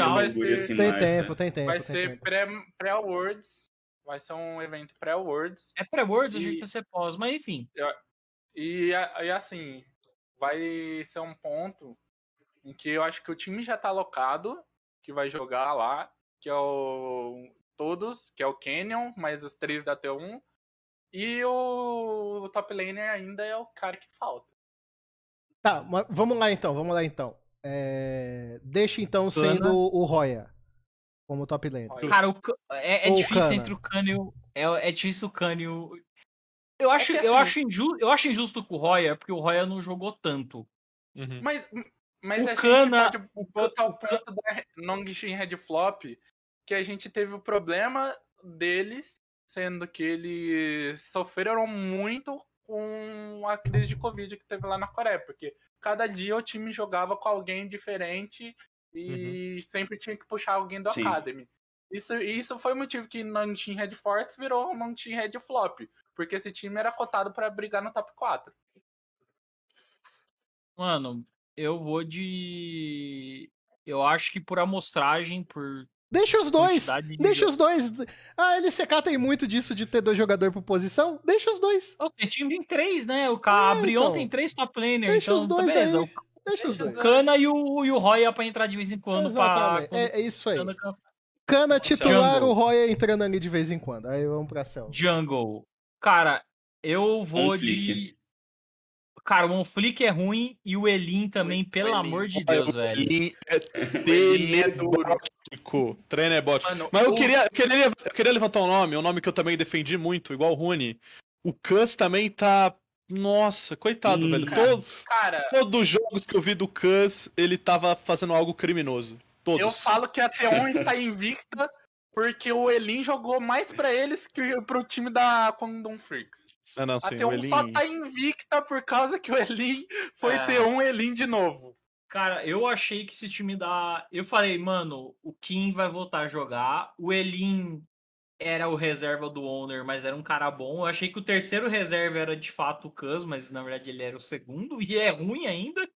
Ah, vai ser- assim Tem mais, tempo, né? tem tempo, Vai tem ser tempo. pré- pré-Worlds. vai ser um evento pré-Worlds. É pré-Worlds, a gente E- vai ser pós, mas enfim. E, e assim, vai ser um ponto em que eu acho que o time já tá alocado, que vai jogar lá, que é o. Todos, que é o Canyon, mais os três da T1. E o top laner ainda é o cara que falta. Tá, mas vamos lá então, vamos lá então. É, Deixa então Kana. sendo o Roya como top lane. Cara, o é, é difícil Cana. entre o Cânio. É, é difícil o Cânio. Eu acho, que, eu, assim- acho injusto, eu acho injusto com o Roya, porque o Roya não jogou tanto. Uhum. Mas, mas O a Kana- gente pode botar o ponto da Nongshin Red Flop, que a gente teve o problema deles, sendo que eles sofreram muito com a crise de Covid que teve lá na Coreia, porque cada dia o time jogava com alguém diferente e sempre tinha que puxar alguém do Sim. Academy. Isso, isso foi o motivo que Nanjing Red Force virou Nanjing Red Flop, porque esse time era cotado para brigar no top 4. Mano, eu vou de. Eu acho que por amostragem, por. Deixa os dois! de Deixa os dois! A LCK tem muito disso de ter dois jogadores por posição. Deixa os dois! Tem time tem três, né? O Ca- É, então. tem três top laner, Deixa então os dois tá beleza. aí. Deixa os dois. O Cana e o, e o Roya pra entrar de vez em quando pra. Exatamente. quando É, é isso aí. o Cana titular, Jungle. o Roya entrando ali de vez em quando. Aí vamos pra céu. Jungle. Cara, eu vou de. Cara, o Monflick é ruim e o Elin também, pelo Elin. amor de Deus, velho. Ele é é tenebrótico. Treino é bot. Mano, Mas eu o- queria, eu, queria, eu queria levantar um nome, um nome que eu também defendi muito, igual o Rune. O Cus também tá. Nossa, coitado, Hum, velho. cara. Todo- Cara, todos os jogos que eu vi do Cus, ele tava fazendo algo criminoso. Todos. Eu falo que a T1 está invicta porque o Elin jogou mais pra eles que pro time da Condom Freaks. Ah, não, A sim, T1 o Elin... só tá invicta por causa que o Elin foi É. T1 Elin de novo. Cara, eu achei que esse time da. Eu falei, mano, o Kim vai voltar a jogar. O Elin era o reserva do Owner, mas era um cara bom. Eu achei que o terceiro reserva era de fato o Cus, mas na verdade ele era o segundo, e é ruim ainda.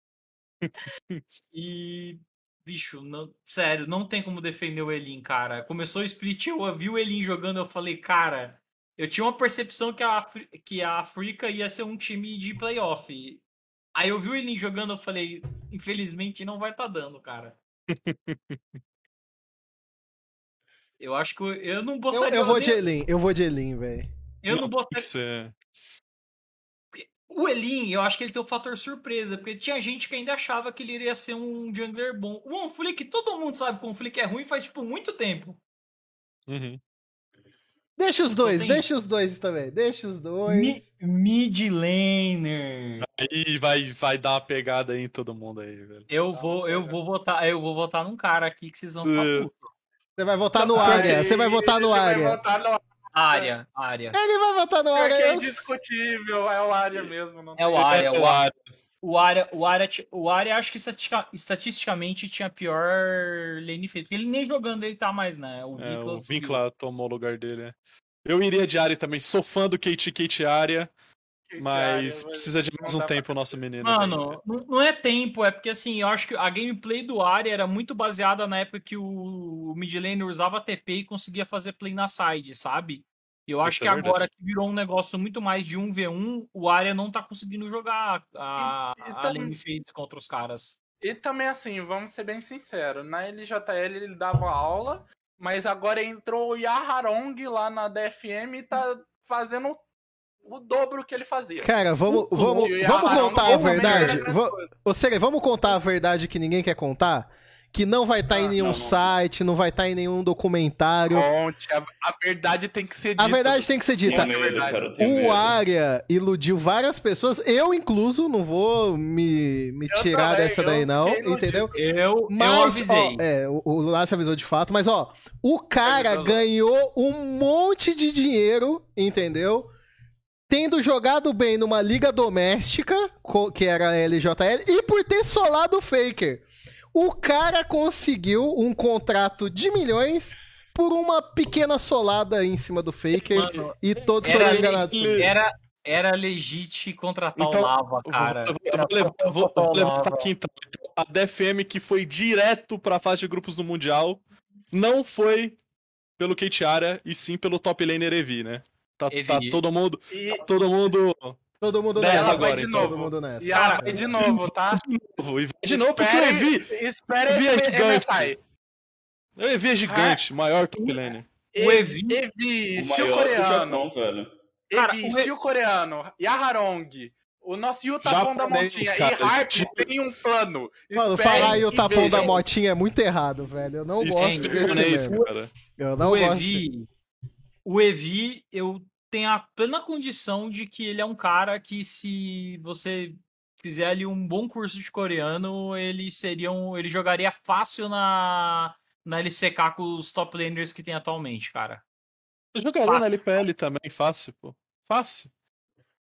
e. Bicho, não, sério, não tem como defender o Elin, cara. Começou o split, eu vi o Elin jogando, eu falei, cara, eu tinha uma percepção que a, Afri- que a África ia ser um time de playoff. Aí eu vi o Elin jogando, eu falei, infelizmente não vai tá dando, cara. eu acho que eu, eu não Eu, botaria. eu vou nem- de Elin, eu vou de Elin, velho. eu não botaria. ser- O Elin, eu acho que ele tem o fator surpresa, porque tinha gente que ainda achava que ele iria ser um jungler bom. O Onflick, todo mundo sabe que o Onflick é ruim faz, tipo, muito tempo. Uhum. Deixa os dois, tem- deixa os dois também. Deixa os dois. Mi- Mid laner. Aí vai, vai dar uma pegada aí em todo mundo aí, velho. Eu vou, eu vou votar, eu vou votar num cara aqui que vocês vão ficar puto. Você vai votar no área. Você vai votar no Ele vai área. votar no Área, área. Ele vai votar no área. é eu- indiscutível, é o área mesmo. Não É o área, o área. O área, o área, o área acho que estatica- estatisticamente tinha pior lane feito. Porque ele nem jogando ele tá mais, né? O É, Vinclas o. Vincla tomou o lugar dele, né? Eu iria de área também. Sou fã do Kate Kate área, mas área, precisa de mais um tempo o nosso menino. Mano, não não é tempo, é porque assim, eu acho que a gameplay do área era muito baseada na época que o mid laner usava TP e conseguia fazer play na side, sabe? E eu acho Isso que é agora que virou um negócio muito mais de 1v1, o área não tá conseguindo jogar a, E- e a lane phase contra os caras. E também assim, vamos ser bem sinceros, na LJL ele dava aula, mas agora entrou o Yaharong lá na DFM e tá fazendo o dobro que ele fazia. Cara, vamos, vamos, vamos contar a também verdade. Ô, Sere, vamos contar a verdade que ninguém quer contar? Que não vai estar Ah, em nenhum não, não. site, não vai estar em nenhum documentário. Conte, a, a verdade tem que ser dita. A verdade tem que ser dita. Medo, cara, eu O medo. Arya iludiu várias pessoas, eu incluso, não vou me, me Eu tirar também, dessa eu daí não, entendeu? Eu, eu Mas, avisei. ó, é, o, o Lance avisou de fato, mas ó, o cara ganhou um monte de dinheiro, entendeu? Tendo jogado bem numa liga doméstica, que era a LJL, e por ter solado o Faker. O cara conseguiu um contrato de milhões por uma pequena solada em cima do Faker Mano, e todos foram enganados. era, era legit contratar Então, o Lava, cara. eu vou, eu Era vou levar- eu vou- vou o levantar aqui então. Então, A DFM que foi direto pra fase de grupos do Mundial não foi pelo Kate Ara e sim pelo top laner Evi, né? Tá, Evi. tá todo mundo. E, tá todo mundo. Todo mundo Dessa nessa, agora, todo então. mundo nessa. e ela vai de novo, tá? novo, E vai de novo porque o Espere- Evi. Espere Evi é gigante. MSI. O Evi é gigante, maior top laner. O Evi- Evi, O estilo coreano. Japão, velho. Cara, Evi, o estilo coreano. Yaharong. O nosso Yutapão da cara, e Harp tem um plano. Mano, falar aí o e tapão da motinha é muito errado, velho. Eu não Isso gosto é desse cara. Eu não o gosto. Evi, o Evi, eu tenho a plena condição de que ele é um cara que se você fizer ali um bom curso de coreano, ele seria um, ele jogaria fácil na na LCK com os top laners que tem atualmente, cara. Eu jogaria na Fácil. LPL também, fácil, pô. Fácil.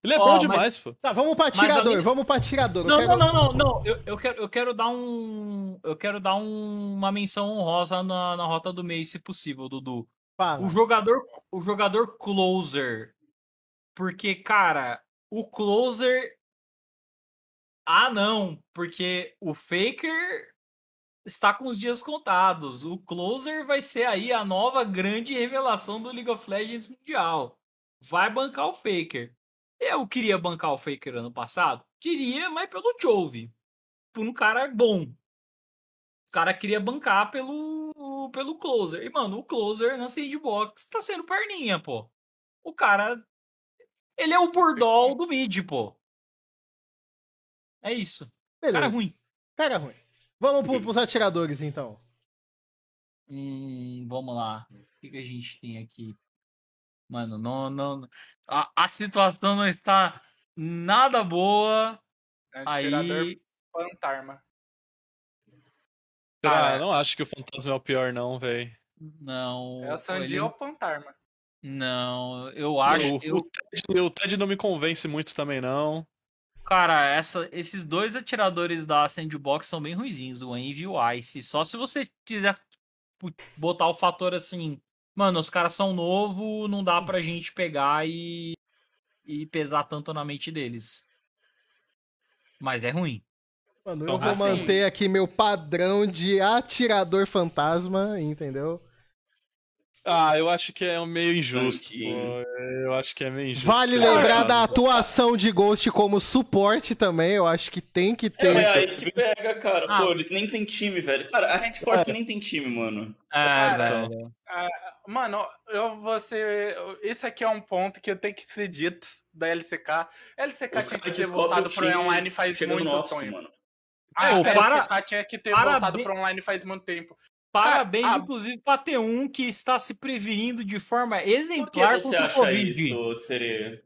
Ele é Ó, bom mas- demais, pô. Tá, vamos pra Mas tirador, ali- vamos pra tirador. Eu Não, quero- não, não, não, não. Eu, eu, quero, eu quero dar um. Eu quero dar um- uma menção honrosa na, na rota do mês, se possível, Dudu. Fala. O jogador, o jogador closer. Porque, cara, o closer. Ah, não. Porque o Faker está com os dias contados. O closer vai ser aí a nova grande revelação do League of Legends Mundial. Vai bancar o Faker. Eu queria bancar o Faker ano passado? Queria, mas pelo Jove. Por um cara bom. O cara queria bancar pelo, pelo closer. E, mano, o closer na sandbox tá sendo perninha, pô. O cara. Ele é o burdol do mid, pô. É isso. Beleza. Cara ruim. Cara ruim. Vamos pro, pros atiradores, então. Hum, vamos lá. O que, que a gente tem aqui? Mano, não, não. A, a situação não está nada boa. Atirador Aí. Fantasma. Será? Ah, não acho que o fantasma é o pior, não, velho. Não. É o Sandy ele- ou o Fantasma. Não, eu acho. O, eu- o Ted, o Ted não me convence muito também, não. Cara, essa, esses dois atiradores da Sandbox são bem ruizinhos, o Envy e o Ice. Só se você quiser botar o fator assim, mano, os caras são novo, não dá pra gente pegar e, e pesar tanto na mente deles. Mas é ruim. Mano, eu Então, vou assim- manter aqui meu padrão de atirador fantasma, entendeu? Ah, eu acho que é meio injusto. Eu acho que é meio injusto. Vale lembrar da atuação de Ghost como suporte também. Eu acho que tem que ter. É, aí que pega, cara. Ah. Pô, eles nem tem time, velho. Cara, a Red Force nem tem time, mano. É, Cara, velho. Mano, eu vou ser. Esse aqui é um ponto que eu tenho que ser dito da LCK. LCK Os tinha que ter voltado o pro online faz muito nosso, tempo. mano. A Pô, para- LCK tinha que ter parabéns- voltado pro online faz muito tempo. Parabéns, Cara, a- inclusive, pra T1 que está se prevenindo de forma Por que exemplar você contra o acha Covid. isso, Sereia?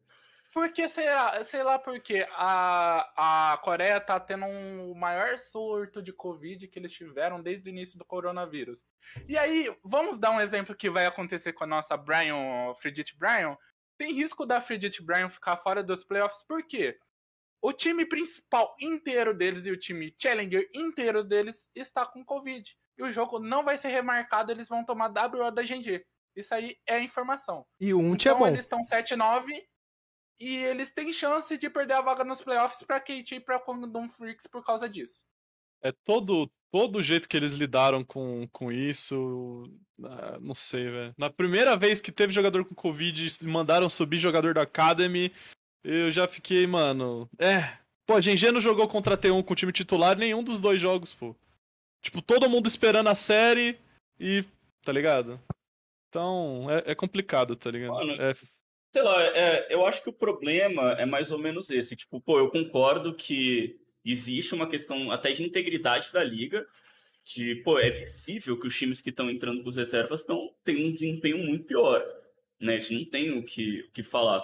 Porque, sei lá, sei lá porque a, a Coreia tá tendo um maior surto de Covid que eles tiveram desde o início do coronavírus. E aí, vamos dar um exemplo que vai acontecer com a nossa Brian, Fredit Brian. Tem risco da Fredit Brian ficar fora dos playoffs, por quê? O time principal inteiro deles e o time Challenger inteiro deles está com Covid. E o jogo não vai ser remarcado, eles vão tomar WO da GG. Isso aí é informação. E o Unt é Então bom. eles estão 7-9 e eles têm chance de perder a vaga nos playoffs pra KT e pra Condom Freaks por causa disso. É todo, todo o jeito que eles lidaram com, com isso. ah, não sei, velho. Na primeira vez que teve jogador com Covid mandaram subir jogador da Academy, eu já fiquei, mano. É. Pô, a GG não jogou contra a T1 com o time titular nenhum dos dois jogos, pô. Tipo, todo mundo esperando a série e. Tá ligado? Então, é, é complicado, tá ligado? Mano, É, Sei lá, é, eu acho que o problema é mais ou menos esse. Tipo, pô, eu concordo que existe uma questão até de integridade da liga, de, pô, é visível que os times que estão entrando com as reservas estão tendo um desempenho muito pior, né? Isso não tem o que, o que falar.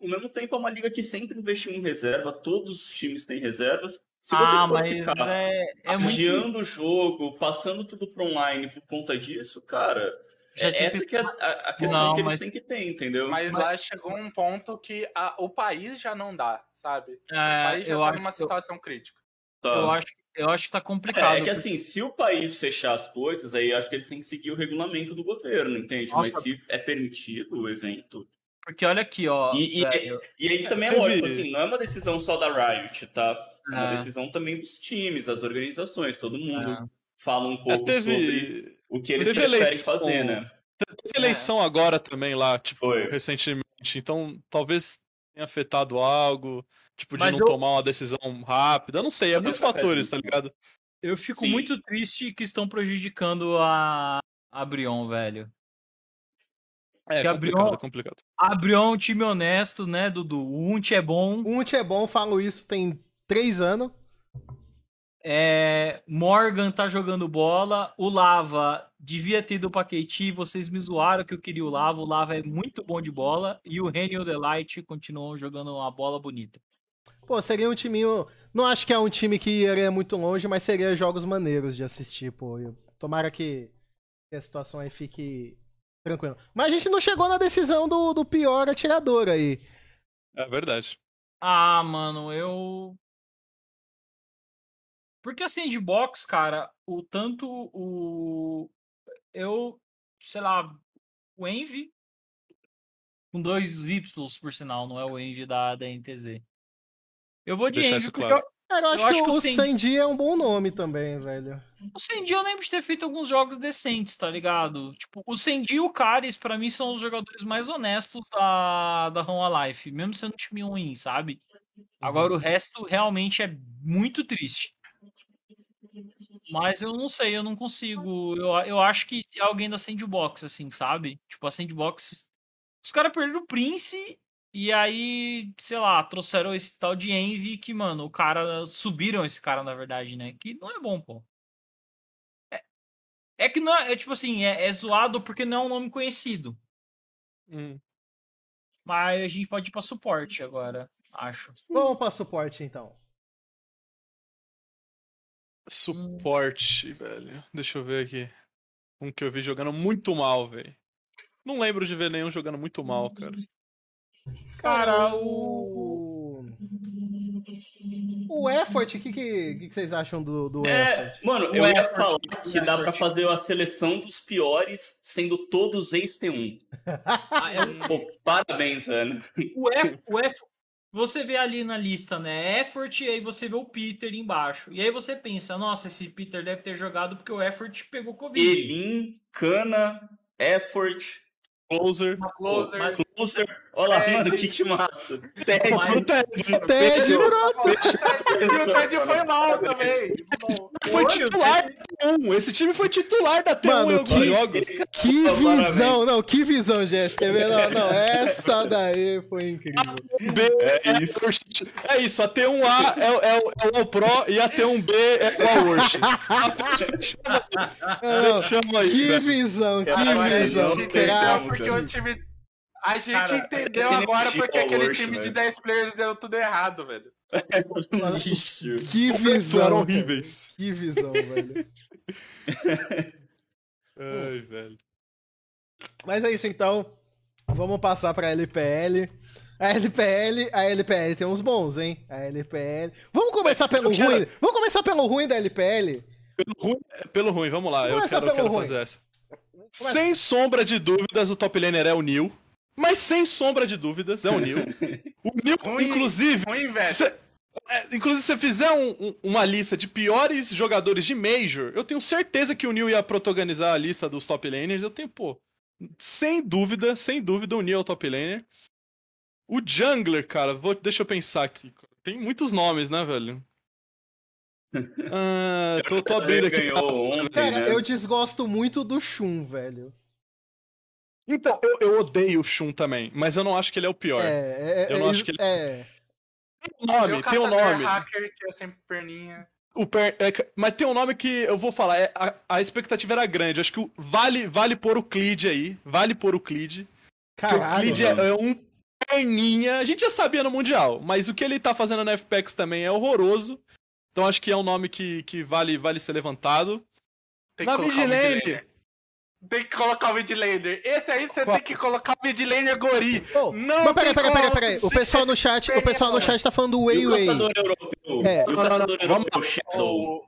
Ao mesmo tempo, é uma liga que sempre investiu em reserva, todos os times têm reservas. Se você ah, for mas ficar é, é muito... adiando o jogo, passando tudo para online por conta disso, cara, Já é tive- essa que é a, a questão Não, que eles mas- têm que ter, entendeu? Mas lá chegou um ponto que a- o país já não dá, sabe? O É, país já eu, tá acho, numa eu, situação crítica. Tá. eu acho, eu acho que tá complicado. É, é que assim, se o país fechar as coisas, aí acho que eles têm que seguir o regulamento do governo, entende? Nossa. Mas se é permitido o evento. Porque olha aqui, ó. E, e, e aí também é lógico, assim, não é uma decisão só da Riot, tá? É uma É. decisão também dos times, das organizações, todo mundo É. fala um É, pouco sobre teve, o que eles teve preferem eleição. fazer, né? teve eleição agora também lá, tipo, Foi. recentemente. Então, talvez tenha afetado algo, tipo, de Mas não eu- tomar uma decisão rápida. Eu não sei, é Mas muitos fatores, tá ligado? eu fico Sim. muito triste que estão prejudicando a, a Brion, velho. É Que complicado, abriu- é complicado. A Brion é um time honesto, né, Dudu? O Unt é bom. Um é bom, falo isso tem três anos. É, Morgan tá jogando bola. O Lava devia ter ido pra KT. Vocês me zoaram que eu queria o Lava. O Lava é muito bom de bola. E o Reni e o Delight continuam jogando uma bola bonita. Pô, seria um timinho. Não acho que é um time que iria muito longe, mas seria jogos maneiros de assistir, pô. Eu- Tomara que que a situação aí fique tranquila. Mas a gente não chegou na decisão do, do pior atirador aí. É verdade. Ah, mano, eu. Porque a sandbox, cara, o tanto o. Eu. Sei lá. O Envy. Com dois Ys, por sinal, não é o Envy da, da NTZ. Eu vou de Deixar Envy isso porque claro. eu- Cara, eu acho, Eu acho que, que o o Sandy- é um bom nome também, velho. o Sandy eu lembro de ter feito alguns jogos decentes, tá ligado? Tipo, o Sandy e o Caris, pra mim, são os jogadores mais honestos da, da Home Life, mesmo sendo um time ruim, sabe? Agora o resto realmente é muito triste. Mas eu não sei, eu não consigo. Eu, eu acho que é alguém da Sandbox, assim, sabe? Tipo, a Sandbox. Os caras perderam o Prince e aí, sei lá, trouxeram esse tal de Envy que, mano, o cara. Subiram esse cara, na verdade, né? Que não é bom, pô. É, é que não é, é tipo assim, é, é zoado porque não é um nome conhecido. Hum. Mas a gente pode ir pra suporte agora, acho. Vamos pra suporte então. Suporte, velho. Deixa eu ver aqui. Um que eu vi jogando muito mal, velho. Não lembro de ver nenhum jogando muito mal, cara. Cara, o. O Effort, o que, que, que vocês acham do, do É, Effort? mano, O eu ia effort, falar o que dá pra effort. fazer a seleção dos piores, sendo todos ex-T1. Ah, é um- Pô, parabéns, velho. O F, o F, você vê ali na lista, né? Effort, e aí você vê o Peter embaixo. E aí você pensa, nossa, esse Peter deve ter jogado porque o Effort pegou Covid. Elin, Cana, Effort, Closer. Uma Closer. Closer. Olha lá, Ted. mano, que time massa. Ted. O Ted. Ted, pronto! E o Ted foi mal também. Foi titular da T1. Esse time foi titular da T1 Mano, em que- jogos. Que visão! Não, que visão, Jéssica. Quer ver? Não, não, essa daí foi incrível. B é isso. É isso, a T1A é, o- é, o- é o All Pro e a T1B é o All Worship. Não, Chama aí, que visão, que visão. gente entendeu, Craque. Porque o time. A gente Cara, entendeu agora porque aquele Worst, time de velho. 10 players deu tudo errado, velho. Lixo. Que visão. horríveis. Que visão, velho. Ai, velho. Mas é isso então. Vamos passar pra LPL. A LPL, a LPL tem uns bons, hein? A LPL. Vamos começar pelo eu quero- ruim. Vamos começar pelo ruim da LPL. Pelo ruim, pelo ruim, vamos lá. Eu Começa quero, eu quero fazer essa. Sem sombra de dúvidas, o top laner é o Neil. Mas sem sombra de dúvidas, é o Neil. O Neil, inclusive, Ruim, é, inclusive, se você fizer um- um- uma lista de piores jogadores de Major, eu tenho certeza que o Neil ia protagonizar a lista dos top laners. Eu tenho, pô, sem dúvida, sem dúvida, o Neil é o top laner. O Jungler, cara, vou, deixa eu pensar aqui. Tem muitos nomes, né, velho? Ah, tô, tô abrindo aqui. ganhou ontem, Cara, né? eu desgosto muito do Shun, velho. Então, eu, eu odeio o Shun também, mas eu não acho que ele é o pior. É, é, Eu não é, acho que ele- é. Tem o nome, tem caçador nome. hacker, que é sempre perninha. O per... é, mas tem um nome que eu vou falar, é, a, a, expectativa era grande. Acho que o, vale, vale pôr o Clid aí. Vale pôr o Clid. Caralho, o Clid é, é, um perninha. A gente já sabia no Mundial, mas o que ele tá fazendo na FPX também é horroroso. Então acho que é um nome que, que vale, vale ser levantado. Tem na Vigilante. Tem que colocar o midlaner. Esse aí você Qual? tem que colocar o midlaner Gori. Oh, não mas peraí, peraí, peraí, peraí. O pessoal no chat, o pessoal no chat tá falando do Wei Wei. É. Não, não, não, vamos, Shadow.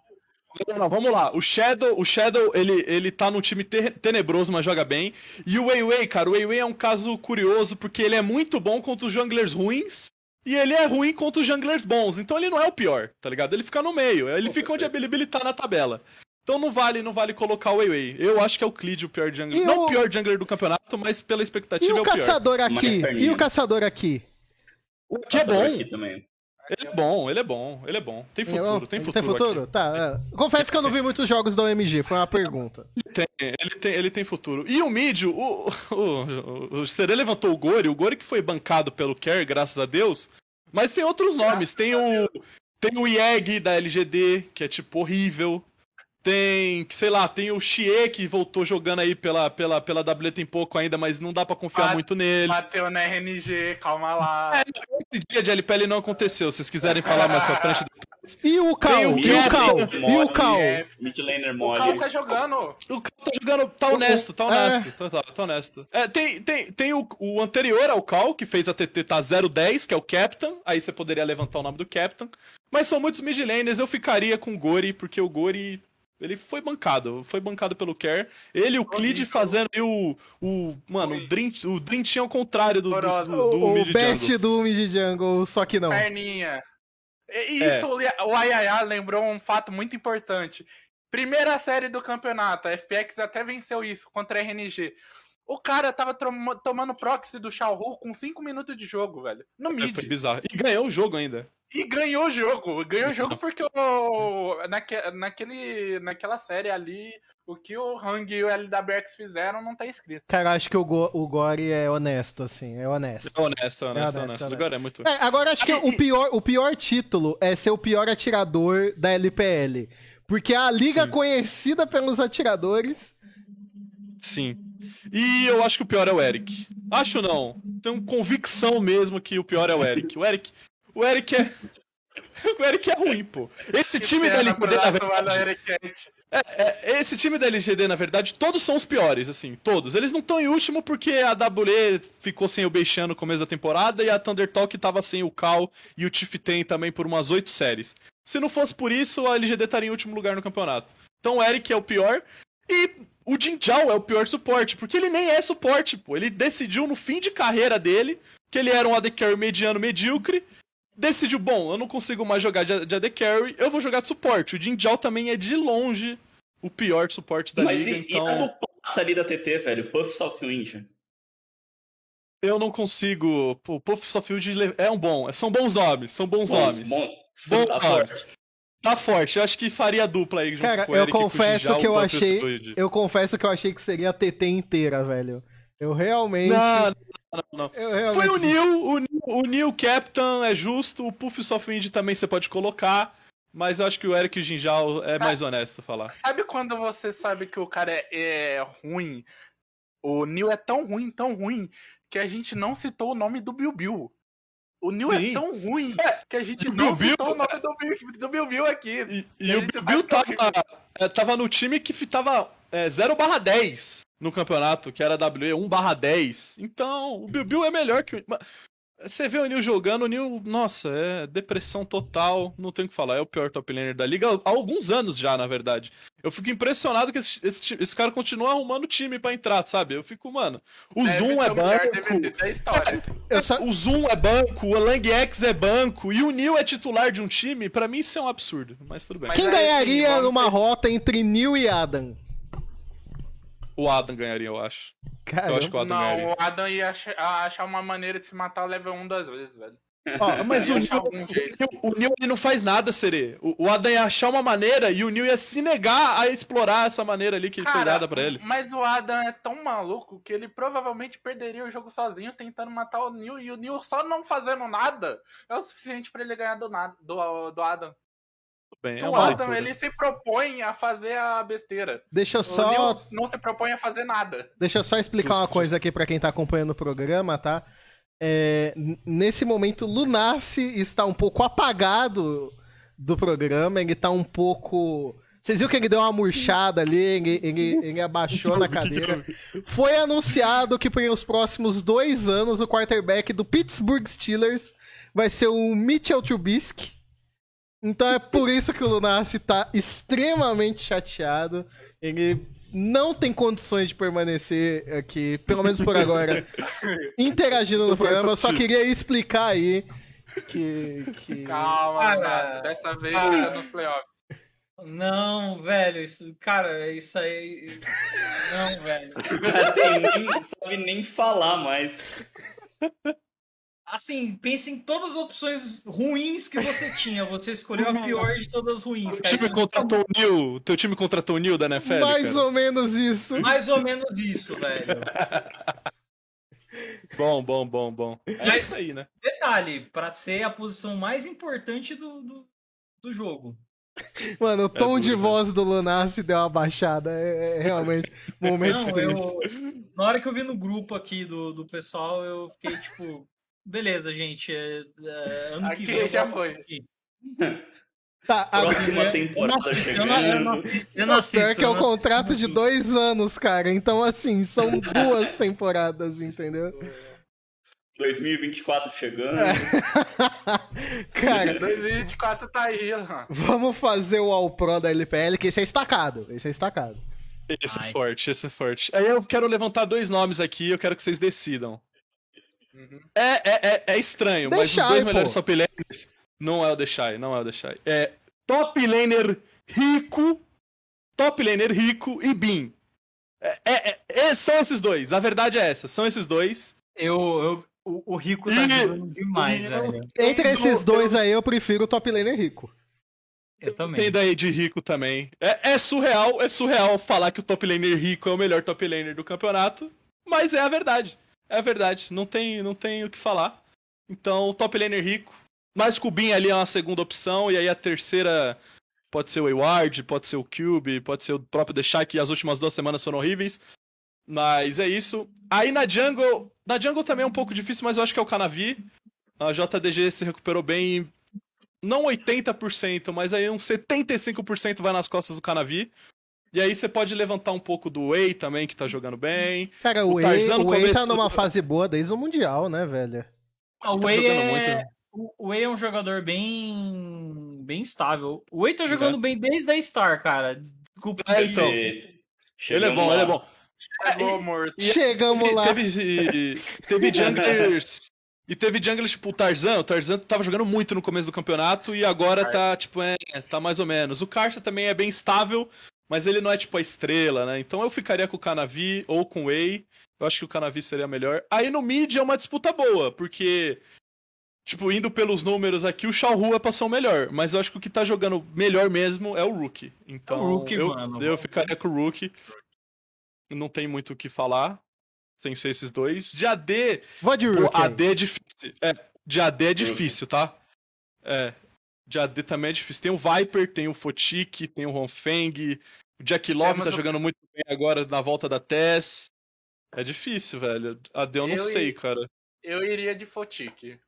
Não, não, vamos lá. O Shadow, o Shadow, ele, ele tá num time tenebroso, mas joga bem. E o Wei Wei, cara, o Wei Wei é um caso curioso porque ele é muito bom contra os junglers ruins. E ele é ruim contra os junglers bons, então ele não é o pior, tá ligado? Ele fica no meio, ele fica onde a Bilibili tá na tabela. Então não vale, não vale colocar o Weiwei. Eu acho que é o Clid o pior jungler. E não o pior jungler do campeonato, mas pela expectativa e é o, o caçador pior. aqui? E o caçador aqui? O que é bom. Aqui também. Ele é bom, ele é bom, ele é bom. Tem futuro, tem futuro. Tem futuro? Aqui. Tá. É. Confesso que eu não vi muitos jogos da OMG, foi uma pergunta. Ele tem, ele tem, ele tem futuro. E o mid, o, o, o, Serê levantou o Gori, o Gori que foi bancado pelo Care, graças a Deus. Mas tem outros nomes, tem o. Tem o IEG da LGD, que é tipo horrível. Tem, sei lá, tem o Xie que voltou jogando aí pela, pela, pela W tem pouco ainda, mas não dá para confiar Bate, muito nele. Bateu na RNG, calma lá. É, esse dia de LPL não aconteceu, se vocês quiserem falar mais pra frente. E o Cal? E o Cal? E o Cal? Midlaner mole. O Cal tá jogando. O Cal tá jogando, tá honesto, tá honesto, é. tá, tá, tá, honesto. É, tem tem, tem o, o anterior ao Cal, que fez a TT tá 010, que é o Captain, aí você poderia levantar o nome do Captain. Mas são muitos midlaners, eu ficaria com o Gori, porque o Gori ele foi bancado, foi bancado pelo Care. Ele e o Clid fazendo o, o. Mano, o Dream, o tinha ao contrário do, do, do, do o, o best do Mid Jungle, só que não. Perninha. Isso, é. o Ayaya lembrou um fato muito importante. Primeira série do campeonato, a FPX até venceu isso contra a RNG. O cara tava tomando proxy do Xiao Hu com 5 minutos de jogo, velho. No é, mid. Foi bizarro. E ganhou o jogo ainda. E ganhou o jogo. Ganhou o jogo porque o, naque, naquele, naquela série ali, o que o Hang e o LWX fizeram não tá escrito. Cara, acho que o, Go, o Gore é honesto, assim. É honesto. É honesto, honesto, é honesto. honesto. honesto. Agora é muito. É, agora acho que o, pior, o pior título é ser o pior atirador da LPL. Porque é a liga Sim. conhecida pelos atiradores. Sim. E eu acho que o pior é o Eric. Acho não. Tenho convicção mesmo que o pior é o Eric. O Eric, o Eric é. O Eric é ruim, pô. Esse que time da LGD, na verdade. É, é, esse time da LGD, na verdade, todos são os piores, assim, todos. Eles não estão em último porque a WE ficou sem o Beixan no começo da temporada e a Thunder Talk tava sem o Cal e o Tiften também por umas oito séries. Se não fosse por isso, a LGD estaria em último lugar no campeonato. Então o Eric é o pior. E o Jinjao é o pior suporte, porque ele nem é suporte, pô. Ele decidiu no fim de carreira dele que ele era um AD Carry mediano medíocre. Decidiu, bom, eu não consigo mais jogar de, AD Carry, eu vou jogar de suporte. O Jinjao também é de longe o pior suporte da Mas liga, e, então... e a do ali da TT, velho? Puff Southwind. Eu não consigo. O Puff Southwind é um bom. São bons nomes, são bons, bons nomes. Bons, bons tá nomes. Forte. Tá forte, eu acho que faria dupla aí junto Cara, com o Eric eu confesso que eu achei, eu confesso que eu achei que seria a TT inteira, velho. Eu realmente Não, não, não. não. Realmente... Foi o Neil, o Neil, o Neil Captain é justo, o Puff Softwind também você pode colocar. Mas eu acho que o Eric o Jinjal é mais honesto falar. Sabe quando você sabe que o cara é, é ruim? O Neil é tão ruim, tão ruim, que a gente não citou o nome do Bill Bill. O Neil é tão ruim é, que a gente não Bill citou o nome do Bill, do Bill, Bill aqui. E, e o Bill, Bill tava, é, tava no time que tava é, 0 barra 10 no campeonato, que era WE 1 barra 10. Então, o Bill, Bill é melhor que o... Você vê o Neil jogando, o Neil, nossa, é depressão total, não tem o que falar, é o pior top laner da liga há alguns anos já, na verdade. Eu fico impressionado que esse, esse, esse cara continua arrumando time para entrar, sabe? Eu fico, mano, o Deve Zoom é banco. É, só... O Zoom é banco, o Lang X é banco e o Neil é titular de um time, para mim isso é um absurdo, mas tudo bem. Quem ganharia numa ser... rota entre Neil e Adam? O Adam ganharia, eu acho. Caramba. Eu acho que o Adam não, ganharia. o Adam ia achar uma maneira de se matar level 1 duas vezes, velho. Oh, mas o Neil, o, o Neil, não faz nada, Serê. O, o Adam ia achar uma maneira e o Neil ia se negar a explorar essa maneira ali que Cara, foi dada pra ele. Mas o Adam é tão maluco que ele provavelmente perderia o jogo sozinho tentando matar o Neil e o Neil só não fazendo nada é o suficiente para ele ganhar do, nada, do, do Adam. Bem. É O uma Adam, leitura. ele se propõe a fazer a besteira. Deixa só, Neil não se propõe a fazer nada. deixa eu só explicar uma Justo, coisa aqui pra quem tá acompanhando o programa, tá? É, nesse momento, Lunassi está um pouco apagado do programa, ele tá um pouco. Vocês viram que ele deu uma murchada ali, ele, ele, ele abaixou na cadeira. Foi anunciado que por os próximos dois anos o quarterback do Pittsburgh Steelers vai ser o Mitchell Trubisky. Então é por isso que o Lunassi tá extremamente chateado. Ele não tem condições de permanecer aqui, pelo menos por agora, interagindo no programa. Eu só queria explicar aí que. que... Calma, Cara, Lunassi, dessa vez ah. nos playoffs. Não, velho, isso, cara, isso aí. Não, velho. Tem nem, não sabe nem falar mais. Assim, pense em todas as opções ruins que você tinha. Você escolheu a pior de todas as ruins, O time contratou o Neil. Teu time contratou o Neil da NFL? Mais cara? ou menos isso. Mais ou menos isso, velho. Bom, bom, bom, bom. É Mas- isso aí, né? Detalhe, pra ser a posição mais importante do, do, do jogo. Mano, o tom duro, de voz do Lunassi deu uma baixada. É, é realmente momentos Não, tristes. eu. Na hora que eu vi no grupo aqui do, do pessoal, eu fiquei tipo. Beleza, gente. É, é, ano que Aqui vem eu já foi. aqui. Tá, agora, Próxima Eu não temporada eu não, eu não, chegando. eu não assisto. pior que é assisto contrato de dois anos, cara. Então, assim, são duas temporadas, entendeu? 2024 chegando. É. cara, 2024 tá aí, ó. vamos fazer o All Pro da LPL, que esse é estacado. Esse é estacado. Esse Ai. é forte, esse é forte. Aí eu quero levantar dois nomes aqui, eu quero que vocês decidam. Uhum. É, é, é, é estranho, mas Deixai, os dois pô. melhores top laners não é o Deixai, não é o Deixai. É top laner rico, top laner rico e Bin. É, é- é- é- são esses dois, a verdade é essa, são esses dois. Eu, eu, o, o Rico tá jogando demais, velho. Entre esses dois aí, eu prefiro o top laner rico. Eu também. Tem daí de rico também. É, é surreal, é surreal falar que o top laner rico é o melhor top laner do campeonato, mas é a verdade. É verdade, não tem, não tem o que falar. Então, o top laner rico, mas com o Bin ali é uma segunda opção, e aí a terceira pode ser o Wayward, pode ser o Cube, pode ser o próprio Deixar, que as últimas duas semanas foram horríveis. Mas é isso. Aí na jungle, na jungle também é um pouco difícil, mas eu acho que é o Canavi. A JDG se recuperou bem, não 80%, mas aí uns 75% vai nas costas do Canavi. E aí você pode levantar um pouco do Wei também, que tá jogando bem. Cara, O o Wei, Tarzan o Wei tá começo do- numa fase boa desde o Mundial, né, velho? Ah, o Tá Wei jogando é... muito. O Wei é um jogador bem bem estável. O Wei tá jogando É. bem desde a Star, cara. Desculpa. É, então. Ele é Chegamos bom, lá. ele é bom. Chegou morto. E- Chegamos E lá. Teve, teve junglers. E teve junglers tipo o Tarzan. O Tarzan tava jogando muito no começo do campeonato e agora tá, tipo, é, tá mais ou menos. O Karsa também é bem estável, mas ele não é, tipo, a estrela, né? Então eu ficaria com o Canavi ou com o Wei. Eu acho que o Canavi seria melhor. Aí no mid é uma disputa boa, porque. Tipo, indo pelos números aqui, o Xiaohu é pra ser o melhor. Mas eu acho que o que tá jogando melhor mesmo é o Rookie. Então, É o Rookie, eu, mano. eu ficaria com o Rookie. Não tem muito o que falar. Sem ser esses dois. De AD, Vou de pô, Rook. AD é difícil. É, de AD é difícil, tá? É. De AD também é difícil. Tem o Viper, tem o Fotik, tem o Ronfeng. O Jack Love Temos tá o- jogando muito bem agora na volta da Tess. É difícil, velho. AD eu não Eu sei, e- cara. Eu iria de Fotic.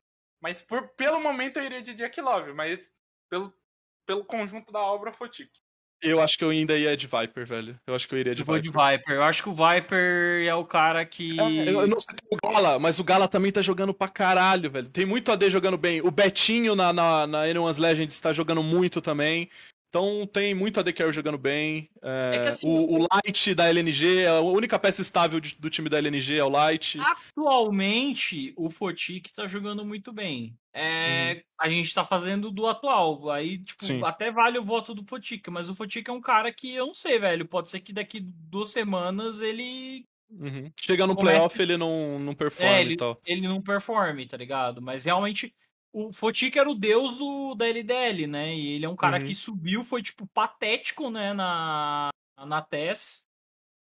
Mas por, pelo momento eu iria de Jack Love, mas pelo, pelo conjunto da obra, Fotic. Eu acho que eu ainda ia de Viper, velho. Eu acho que eu iria de Eu vou Viper. de Viper. Eu acho que o Viper é o cara que. É, Eu, não sei o Gala, mas o Gala também tá jogando pra caralho, velho. Tem muito AD jogando bem. O Betinho na, na, na N1's Legends tá jogando muito também. Então tem muito AD Carry jogando bem. É, É que assim, o, o Light da LNG, a única peça estável de- do time da LNG é o Light. Atualmente, o Fotic tá jogando muito bem. É, A gente tá fazendo do atual. Aí, tipo, Sim. até vale o voto do Fotic, mas o Fotic é um cara que eu não sei, velho. Pode ser que daqui duas semanas ele, Uhum. Chega no é playoff, ele não, não é, e ele, tal. ele não performe, tá ligado? Mas realmente. O Fotic era o deus do, da LDL, né? E ele é um cara Uhum. que subiu, foi, tipo, patético, né? Na, na TES.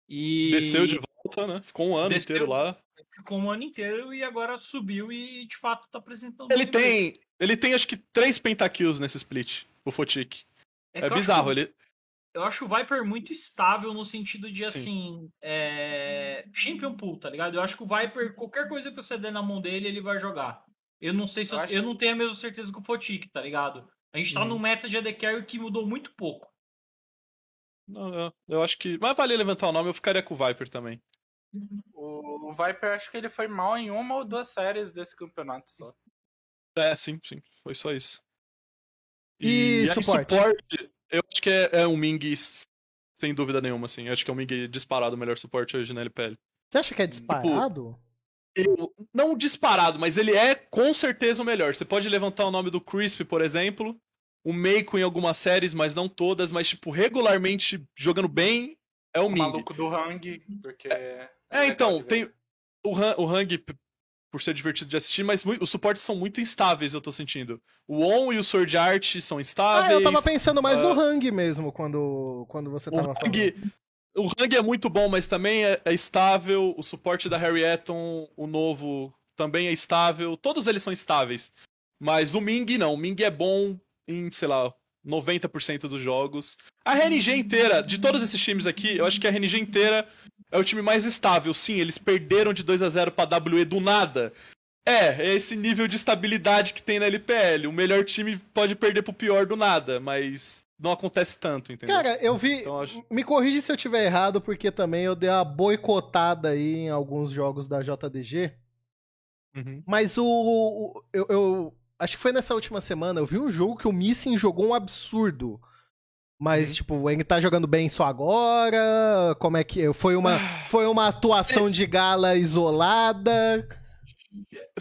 E... Desceu de volta, né? Ficou um ano Desceu. inteiro lá. Ficou um ano inteiro e agora subiu e de fato tá apresentando. Ele muito bem. tem. Ele tem acho que três pentakills nesse split, o Fotik. É, eu bizarro, acho, ele. Eu acho o Viper muito estável no sentido de, assim, é... champion pool, tá ligado? Eu acho que o Viper, qualquer coisa que você der na mão dele, ele vai jogar. Eu não sei se eu, Eu eu, não tenho a mesma certeza que o Fotic, tá ligado? A gente tá Uhum. num meta de AD Carry que mudou muito pouco. Não, eu, eu acho que. Mas vale levantar o nome, eu ficaria com o Viper também. O, o Viper, acho que ele foi mal em uma ou duas séries desse campeonato só. É, sim, sim. Foi só isso. E aí, suporte? eu acho que é, é um Ming sem dúvida nenhuma, assim. Eu acho que é um Ming disparado o melhor suporte hoje na LPL. Você acha que é disparado? Eu, não disparado, mas ele é com certeza o melhor. Você pode levantar o nome do Crisp, por exemplo. O Meiko em algumas séries, mas não todas. Mas, tipo, regularmente jogando bem, é o O Ming. maluco do Hang, porque. É, então, legal de ver. tem. O, Han, o Hang, por ser divertido de assistir, mas mui- os suportes são muito instáveis, eu tô sentindo. O On e o Sword Art são Ah, instáveis. eu tava pensando mais no ah, Hang mesmo, quando, quando você O tava falando. Hang, o Hang é muito bom, mas também é, é estável. O suporte da Harry Eton, o novo, também é estável. Todos eles são estáveis. Mas o Ming não. O Ming é bom em, sei lá, 90% dos jogos. A RNG inteira, de todos esses times aqui, eu acho que a RNG inteira é o time mais estável. Sim, eles perderam de 2 a 0 pra WE do nada. É, é esse nível de estabilidade que tem na LPL. O melhor time pode perder pro pior do nada, mas não acontece tanto, entendeu? Cara, eu vi. Então, acho- Me corrige se eu tiver errado, porque também eu dei uma boicotada aí em alguns jogos da JDG. Uhum. Mas o. o- eu, eu- Acho que foi nessa última semana. Eu vi um jogo que o Missing jogou um absurdo. Mas, Uhum. tipo, ele tá jogando bem só agora? Como é que. Foi uma, foi uma atuação de gala isolada?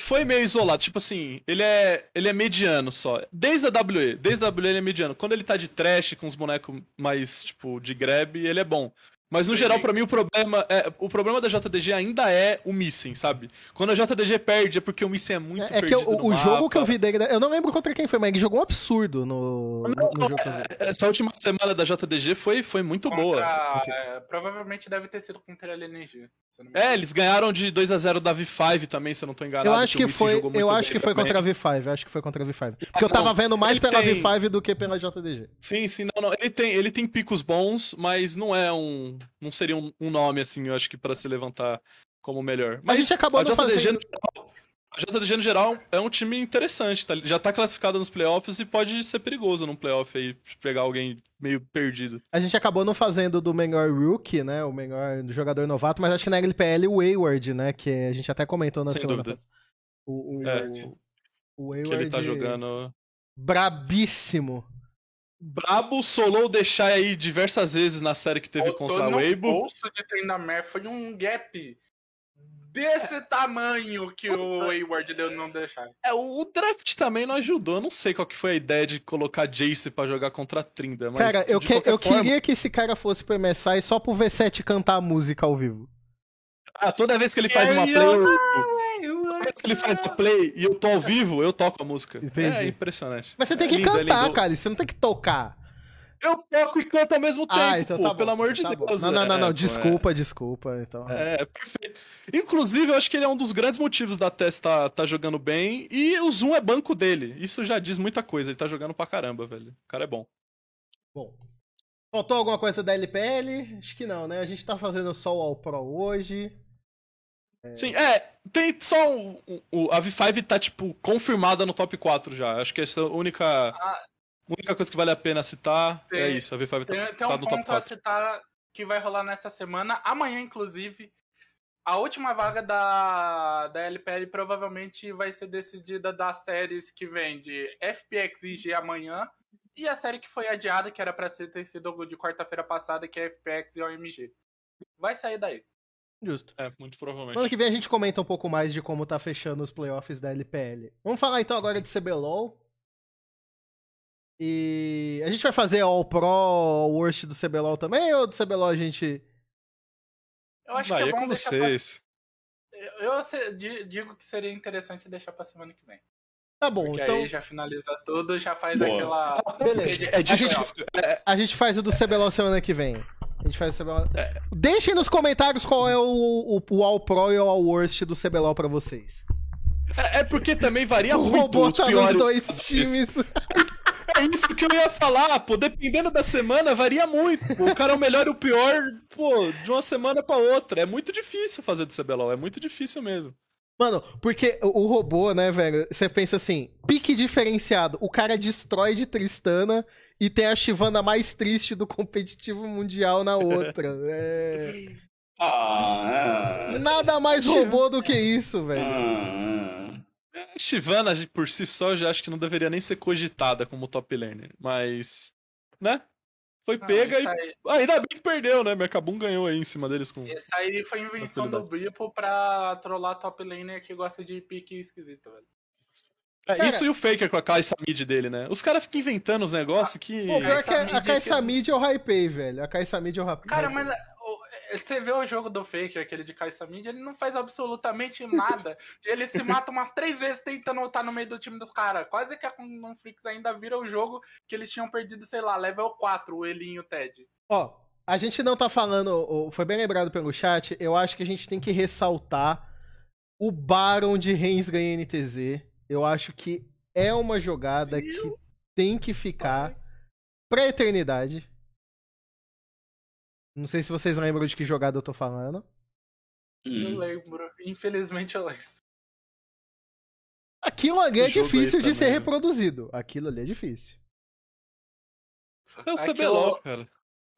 Foi meio isolado, tipo assim, ele é, ele é mediano só. Desde a WE, desde a WE ele é mediano. Quando ele tá de trash com os bonecos mais, tipo, de grab, ele é bom. Mas no geral, pra mim, o problema é. O problema da JDG ainda é o missing, sabe? Quando a JDG perde é porque o missing é muito É, é que perdido o, no o jogo mapa. que eu vi dele. Eu não lembro contra quem foi, mas ele jogou um absurdo no, no, no jogo que eu vi. Essa última semana da JDG foi, foi muito boa. Contra- é, provavelmente deve ter sido contra a LNG. Eu não É, eles ganharam de 2 a 0 da V5 também, se eu não tô enganado. Eu acho que Missing foi, eu acho que foi também. contra a V5, eu acho que foi contra a V5. Porque eu não, tava vendo mais pela tem- V5 do que pela JDG. Sim, sim, não, não. Ele tem, ele tem picos bons, mas não é um. Não seria um, um nome, assim, eu acho que pra se levantar como o melhor. Mas a gente acabou a não JDG, fazendo. no geral, a JDG no geral é um time interessante, tá? já tá classificado nos playoffs e pode ser perigoso num playoff aí, pegar alguém meio perdido. A gente acabou não fazendo do melhor rookie, né? O melhor jogador novato, mas acho que na LPL o Wayward, né? Que a gente até comentou na Sem semana dúvida. passada. O, o, É. o Que Wayward ele tá jogando. brabíssimo. Brabo solou deixar aí diversas vezes na série que teve Botou contra a no Weibo. bolso de Trindamere foi um gap desse tamanho que o Wayward deu não deixar. É, o draft também não ajudou. Eu não sei qual que foi a ideia de colocar Jace pra jogar contra a Trinda, mas cara, eu, de que- eu forma- queria que esse cara fosse pro MSI só pro V7 cantar a música ao vivo. Ah, toda vez que ele faz uma play, eu... toda vez que ele faz uma play e eu tô ao vivo, eu toco a música. Entendi. É impressionante. Mas você tem É que lindo, é cantar, lindo. cara. Você não tem que tocar. Eu toco e canto ao mesmo tempo, ah, então pô, tá bom. pelo amor de tá bom. Deus. Não, não, não, é, não. pô, Desculpa, desculpa. Então. É, é, perfeito. Inclusive, eu acho que ele é um dos grandes motivos da Tess tá, tá jogando bem e o Zoom é banco dele. Isso já diz muita coisa. Ele tá jogando pra caramba, velho. O cara é bom. Bom. Faltou alguma coisa da LPL? Acho que não, né? A gente tá fazendo só o All Pro hoje. Sim, é, tem só o, o- a V5 tá, tipo, confirmada no top 4 já. Acho que essa é a única, Ah. Única coisa que vale a pena citar é Tem- isso. A V5 tá, Tem, tem tá um no top ponto a 4. citar que vai rolar nessa semana, amanhã inclusive. A última vaga da, da LPL provavelmente vai ser decidida das séries que vem de FPX e G amanhã. E a série que foi adiada, que era pra ser- ter sido de quarta-feira passada, que é FPX e OMG. Vai sair daí. Justo. É, muito provavelmente. Ano que vem a gente comenta um pouco mais de como tá fechando os playoffs da LPL. Vamos falar então agora de CBLOL. E a gente vai fazer All Pro, All Worst do CBLOL também, ou do CBLOL a gente. Eu acho Vai, que é é bom com vocês. pra... Eu, digo que seria interessante deixar pra semana que vem. Tá bom, Porque então aí já finaliza tudo, já faz Boa. aquela. Beleza. É difícil. É, a gente faz o do CBLOL semana que vem. A gente faz o CBLOL. Deixem nos comentários qual é o, o, o All Pro e o All Worst do CBLOL pra vocês. é- é porque também varia O muito robô os tá nos dois times. É isso que eu ia falar, pô. Dependendo da semana, varia muito. Pô. O cara é o melhor e o pior, pô, de uma semana pra outra. É muito difícil fazer do CBLOL, é muito difícil mesmo. Mano, porque o robô, né, velho? Você pensa assim, pique diferenciado. O cara destrói de Tristana e tem a Chivana mais triste do competitivo mundial na outra. É... Ah, é. Nada mais robô do que isso, velho. Ah, A Shivana, por si só, eu já acho que não deveria nem ser cogitada como top laner. Mas, né? Foi Não, pega e. aí- Ah, ainda bem que perdeu, né? Mercabum ganhou aí em cima deles com. Esse aí foi invenção do Bripo pra trollar top laner que gosta de pique esquisito, velho. É, Cara- isso e o Faker com a Kai'Sa mid dele, né? Os caras ficam inventando os negócios que. Pô, pior Essa que a- Kaisa que- Mid eu hypei, velho. A Kaisa Mid eu hypei. Cara, mas você vê o jogo do Faker, aquele de Kai'Sa Mid, ele não faz absolutamente nada. e ele se mata umas três vezes tentando estar no meio do time dos caras. Quase que a Conflix ainda vira o jogo que eles tinham perdido, sei lá, level 4, o Elinho e o Ted. Ó, a gente não tá falando, foi bem lembrado pelo chat, eu acho que a gente tem que ressaltar o Baron de Reigns ganha NTZ. Eu acho que é uma jogada que tem que ficar pra eternidade. Não sei se vocês lembram de que jogada eu tô falando. Eu hum. lembro. Infelizmente eu lembro. Aquilo ali é difícil de ser também, reproduzido. Aquilo ali é difícil. É o Aquilo- CBLOL, cara.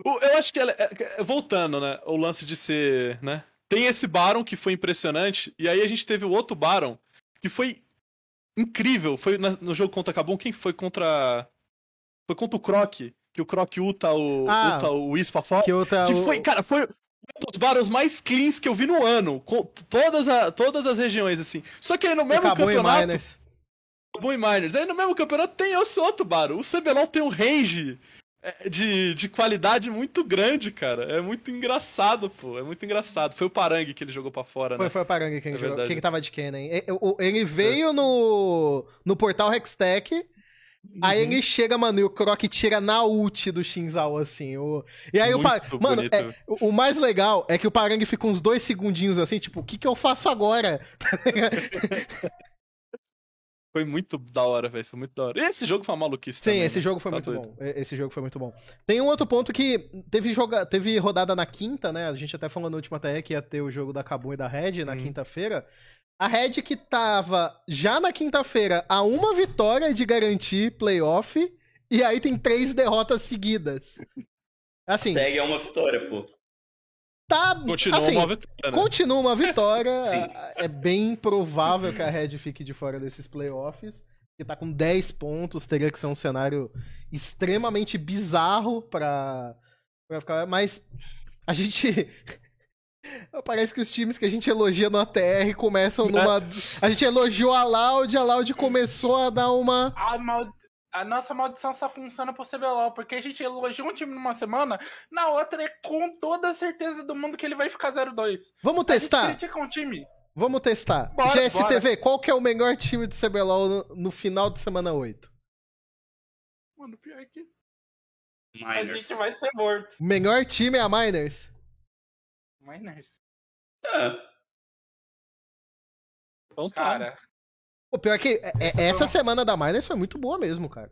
O- Eu acho que ela, é- é- voltando, né? O lance de ser, né? Tem esse Baron que foi impressionante, e aí a gente teve o outro Baron que foi incrível. Foi na- no jogo contra Kabum, quem foi contra. Foi contra o Croc, que o Croc uta o, Ah, uta o pra fora. Que outra. Que o- foi, cara, foi um dos Barons mais cleans que eu vi no ano. Com todas, a- todas as regiões, assim. Só que aí no mesmo acabou em campeonato. Miners. Kabum e Miners. Aí no mesmo campeonato tem esse outro Baron. O CBLOL tem um range é, de, de qualidade muito grande, cara. É muito engraçado, pô. É muito engraçado. Foi o Parangue que ele jogou pra fora, né? Foi, foi o Parangue quem É jogou. verdade. Quem tava de Kennen. O- Ele veio no, no portal Hextech. Aí Uhum. ele chega, mano, e o Croc tira na ult do Shinzal, assim. O... E aí o Muito Par... Mano, bonito. é- o o mais legal é que o Parangue fica uns dois segundinhos assim, tipo, o que que eu faço agora? Foi muito da hora, velho. Foi muito da hora. E esse jogo foi uma maluquice Sim, também, esse né? jogo foi Tá muito doido. bom. Esse jogo foi muito bom. Tem um outro ponto que teve, joga... teve rodada na quinta, né? A gente até falou no último ATE que ia ter o jogo da Kabum e da Red na Uhum. quinta-feira. A Red que tava já na quinta-feira a uma vitória de garantir playoff, e aí tem três derrotas seguidas. Assim, Tag é uma vitória, pô. tá. Continua assim, uma vitória, né? Continua uma vitória. Sim. é bem provável que a Red fique de fora desses playoffs. Que tá com 10 pontos, teria que ser um cenário extremamente bizarro pra, pra ficar. Mas a gente. Parece que os times que a gente elogia no ATR começam numa. A gente elogiou a Loud, a Loud começou a dar uma. A, mal- a nossa maldição só funciona pro CBLOL, porque a gente elogia um time numa semana, na outra é com toda a certeza do mundo que ele vai ficar 0-2. Vamos A gente testar? critica um time. Vamos testar. Bora, GSTV, qual que é o melhor time do CBLOL no, no final de semana 8? Mano, pior que a Miners. gente vai ser morto. O melhor time é a Miners? Miners. É. Então tá. Cara, O pior é que é- é- Essa semana da Miners foi muito boa mesmo, cara.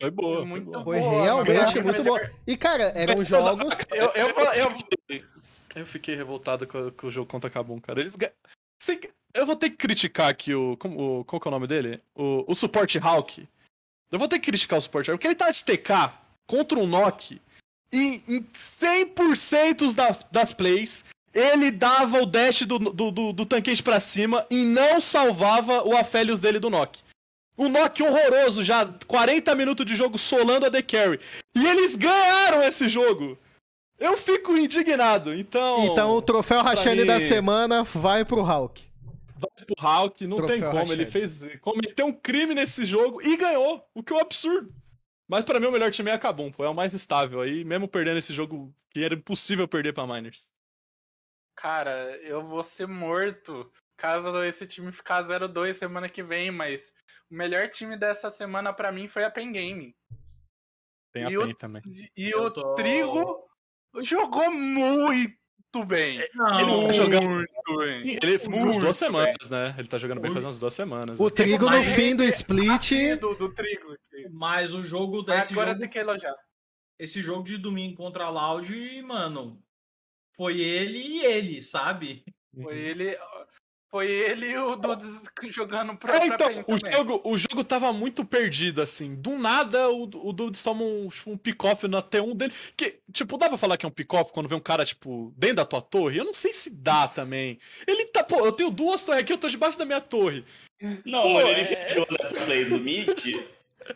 Foi boa. Foi muito boa. Foi Boa, realmente muito melhor- boa. E, cara, eram jogos. eu, eu, eu, fiquei, eu fiquei revoltado com, com o jogo contra Kabum, cara. Eles Eu vou ter que criticar aqui o. Como, o qual que é o nome dele? O, o Support Hawk. Eu vou ter que criticar o Support Hawk, porque ele tá de TK contra um Nock e em 100% das, das plays. Ele dava o dash do, do, do, do tanquete pra cima e não salvava o Aphelios dele do Nock. Um Nock horroroso já, 40 minutos de jogo solando a The Carry. E eles ganharam esse jogo. Eu fico indignado. Então, Então o troféu Rachane mim- da semana vai pro Hulk. vai pro Hulk, não tem Troféu como. Ele fez cometeu um crime nesse jogo e ganhou, o que é um absurdo. Mas pra mim o melhor time é a Kabum, pô, é o mais estável aí, mesmo perdendo esse jogo que era impossível perder pra Miners. Cara, eu vou ser morto caso esse time ficar 0-2 semana que vem, mas o melhor time dessa semana pra mim foi a Pen Game. Tem a E o- PEN também. E Eu o tô- Trigo jogou muito bem. Não, Ele tá jogando- Muito bem. Ele foi umas duas bem. semanas, né? Ele tá jogando bem faz umas duas semanas. O né? Trigo no fim do split. Do, do Trigo. o Mas o jogo desse Agora jogo, tem que elogiar. esse jogo de domingo contra a Loud, mano, foi ele e ele, sabe? Foi ele. Foi ele e o Dudes jogando pra, É, pra então, PEN o também. jogo, o jogo tava muito perdido, assim. Do nada, o, o Dudes toma um, tipo, um pick-off na T1 dele. Que, tipo, dá pra falar que é um pick-off quando vê um cara, tipo, dentro da tua torre? Eu não sei se dá também. Ele tá, pô, eu tenho duas torres aqui, eu tô debaixo da minha torre. Não, Pô, mano, ele é- viajou nessa play do Meet.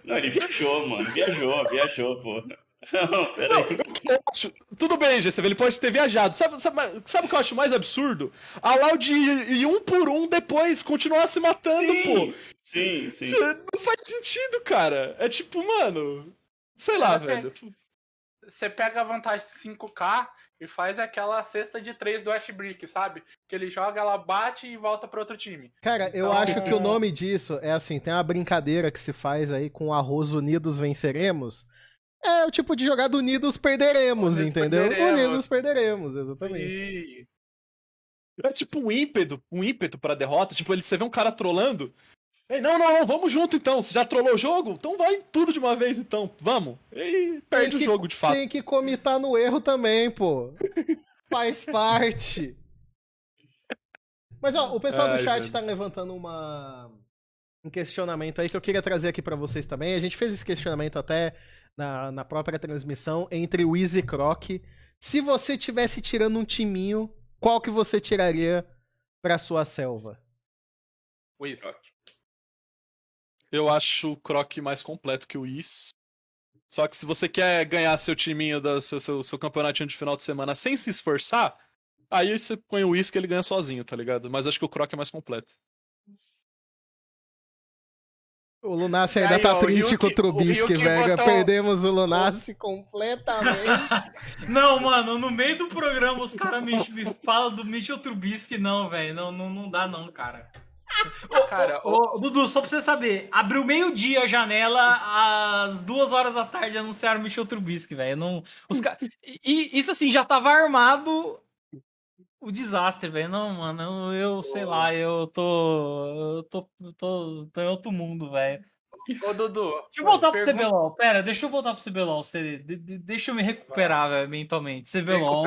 Não, ele viajou, mano. Viajou, viajou, pô. Não, peraí. Eu acho- Tudo bem, GCV, ele pode ter viajado. Sabe, sabe, sabe o que eu acho mais absurdo? A Loud ir, ir um por um depois continuar se matando, pô. Sim, sim. Não faz sentido, cara. É tipo, mano. Sei lá, é- velho. Você pega a vantagem de 5K e faz aquela cesta de 3 do Ash Brick, sabe? Que ele joga, ela bate e volta pro outro time. Cara, eu Então- acho que o nome disso é assim, tem uma brincadeira que se faz aí com arroz unidos venceremos. É o tipo de jogada unidos perderemos, entendeu? perderemos. Unidos perderemos, exatamente. E... É tipo um ímpeto, um ímpeto pra derrota. Tipo, ele, você vê um cara trolando. Ei, não, não, não, vamos junto então. Você já trollou o jogo? Então vai tudo de uma vez então. Vamos. E perde Tem o que- jogo, de fato. Tem que comitar no erro também, pô. Faz parte. Mas ó, o pessoal do Ai, chat velho. tá levantando uma um questionamento aí que eu queria trazer aqui pra vocês também. A gente fez esse questionamento até na, na própria transmissão entre o Easy e Croc. Se você tivesse tirando um timinho, qual que você tiraria pra sua selva? Whis. Eu acho o Croc mais completo que o Is. Só que se você quer ganhar seu timinho, do seu, seu, seu campeonatinho de final de semana sem se esforçar, aí você põe o Is que ele ganha sozinho, tá ligado? Mas acho que o Croc é mais completo. O Lunassi ainda aí, tá ó, triste Yuki- com o Trubisky, o velho. botou- Perdemos o Lunassi completamente. Não, mano, no meio do programa os caras me, me falam do Mitchell Trubisky, não, velho. Não, não, não dá, não, cara. Ô, Cara, ô, ô, Dudu, só pra você saber, abriu meio-dia a janela, às duas horas da tarde anunciaram Mitchell Trubisky, velho. Não, os ca... e, e isso assim, já tava armado o desastre, velho. Não, mano, eu, sei lá, eu tô. Eu tô, eu tô, tô em outro mundo, velho. Ô, Dudu. Deixa eu voltar pro pergunta- CBLOL. Pera, deixa eu voltar pro CBLOL. De- de- deixa eu me recuperar, velho, mentalmente. CBLOL.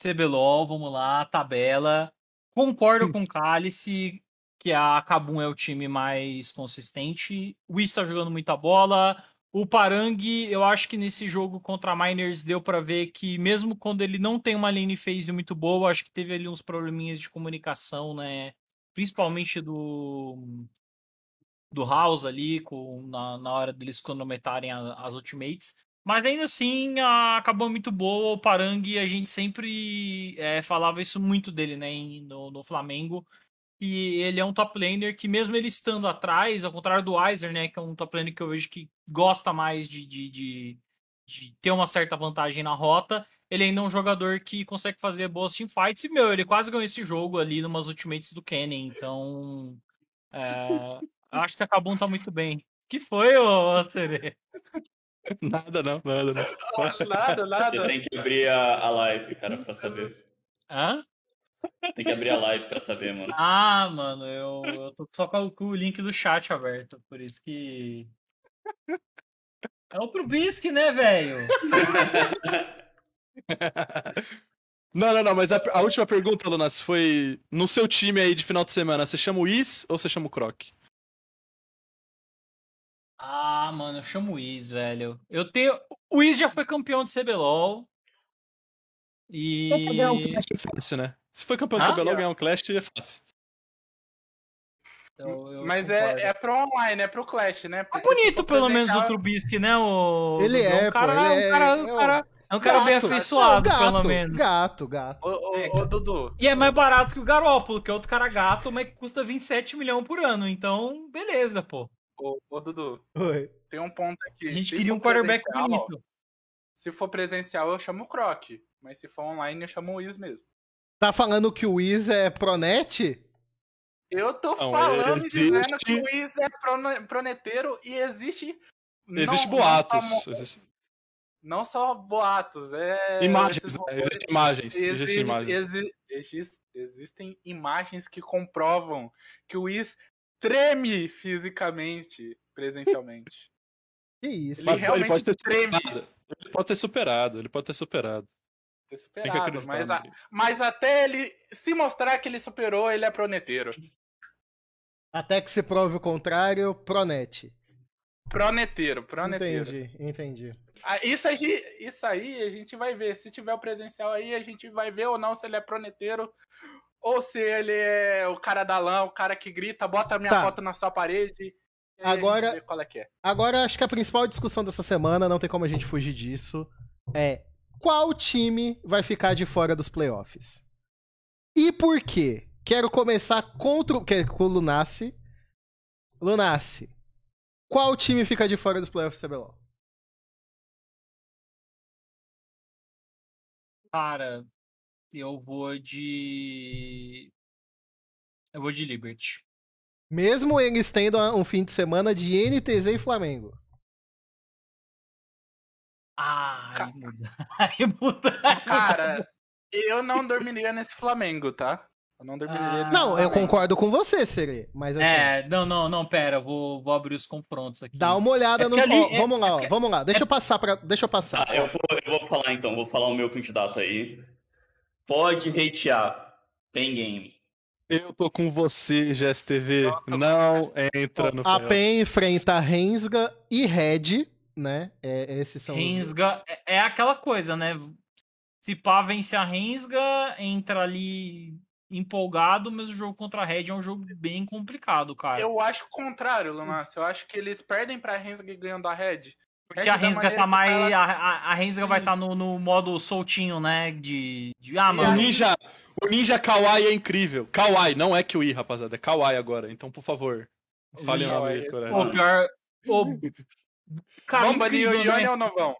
CBLOL, vamos lá, tabela. Concordo com o Cálice que a Kabum é o time mais consistente. O Whis tá jogando muita bola. O Parang, eu acho que nesse jogo contra a Miners deu pra ver que mesmo quando ele não tem uma lane phase muito boa, acho que teve ali uns probleminhas de comunicação, né? Principalmente do do House ali com, na, na hora deles cronometrarem a- as ultimates. Mas ainda assim, a, acabou muito boa. O Parang, a gente sempre é, falava isso muito dele, né, em- no, no Flamengo. E ele é um top laner que, mesmo ele estando atrás, ao contrário do Weiser, né, que é um top laner que eu vejo que gosta mais de, de, de, de ter uma certa vantagem na rota, ele ainda é um jogador que consegue fazer boas teamfights. E, meu, ele quase ganhou esse jogo ali numas ultimates do Kennen. Então, é, acho que a Kabum tá muito bem. que foi, ô Serê? Nada não, nada não. Nada, Você nada. tem que abrir a, a live, cara, pra saber. Hã? Tem que abrir a live pra saber, mano. Ah, mano, eu, eu tô só com o- link do chat aberto, por isso que. É o Trubisky, né, velho? Não, não, não, mas a, a última pergunta, Lunas, foi no seu time aí de final de semana, você chama o Is ou você chama o Croc? Ah, mano, eu chamo o Wiz, velho. Eu tenho. O Wiz já foi campeão de CBLOL. E. Ganhar um Clash é fácil, né? Se foi campeão de Ah? CBLOL, ganhar um Clash é fácil. Então, Mas concordo. é, é pro online, é pro Clash, né? É Porque se bonito, for pelo menos, o presencial- Trubisky, né? O... Ele é, um cara, pô, ele um é- cara, é um o- cara, é um cara bem Gato. afeiçoado, Não, pelo gato, menos. Gato, gato. Ô, ô, É, ô. Dudu. E é mais barato que o Garópolo, que é outro cara gato, mas que custa 27 milhões por ano. Então, beleza, pô. Ô, ô, Dudu. Oi. Tem um ponto aqui. A gente Se queria for um quarterback bonito. Se for presencial, eu chamo o Croc. Mas se for online, eu chamo o Wiz mesmo. Tá falando que o Wiz é pronet? Eu tô Não, falando e existe- dizendo que o Wiz é prone- proneteiro e existe. Existe não- boatos. Não só, existe- não só boatos, é. Imagens, né? Existem imagens. Existem Existe- imagens. exi- exis- existem imagens que comprovam que o Wiz treme fisicamente, presencialmente. Que isso. Ele, ele realmente pode ter treme. superado. Ele pode ter superado, ele pode ter superado. Ter Tem que superado, mas, a- mas até ele se mostrar que ele superou, ele é proneteiro. Até que se prove o contrário, Pronet. Proneteiro, proneteiro. Entendi, entendi. Ah, Isso aí, isso aí a gente vai ver. Se tiver o presencial aí, a gente vai ver ou não se ele é proneteiro. Ou se ele é o cara da lã, o cara que grita, bota a minha Tá. foto na sua parede. e aí a gente Agora- vê qual é que é. Agora, acho que a principal discussão dessa semana, não tem como a gente fugir disso, é qual time vai ficar de fora dos playoffs? E por quê? Quero começar contra o- que- com o Lunassi. Lunassi, qual time fica de fora dos playoffs, CBLOL? Cara, eu vou de. Eu vou de Liberty. Mesmo eles tendo um fim de semana de NTZ e Flamengo. Ah, Ca- aí muda. Aí muda. Cara, eu não dormiria nesse Flamengo, tá? Eu não dormiria Ah. nesse Não, eu Flamengo. concordo com você, Sere. Mas assim, É, não, não, não, pera, vou, vou abrir os confrontos aqui. dá uma olhada É no. ali- ó, é- vamos lá, é ó, vamos lá. Deixa eu passar para, deixa eu passar. Tá, eu vou, eu vou falar então, vou falar o meu candidato aí. Pode hatear. Tem game. Eu tô com você, GSTV. Não entra no A. PEN enfrenta Rensga e Red, né? É, esses são os... Rensga é, é aquela coisa, né? Se pá vence a Rensga, entra ali empolgado, mas o jogo contra a Red é um jogo bem complicado, cara. Eu acho o contrário, Lunas. Eu acho que eles perdem pra Rensga e ganham da Red. Porque a Rensga tá mais. ela- A, Rensga vai estar no, no modo soltinho, né? De. de ah, O mano. aí- Ninja, o Ninja Kawaii é incrível. Kawaii, não é Kiwi, rapaziada. É Kawaii agora. Então, por favor, fale o nome correto. Pô, pior. cara, Vamos banir o Ione né? ou não vão?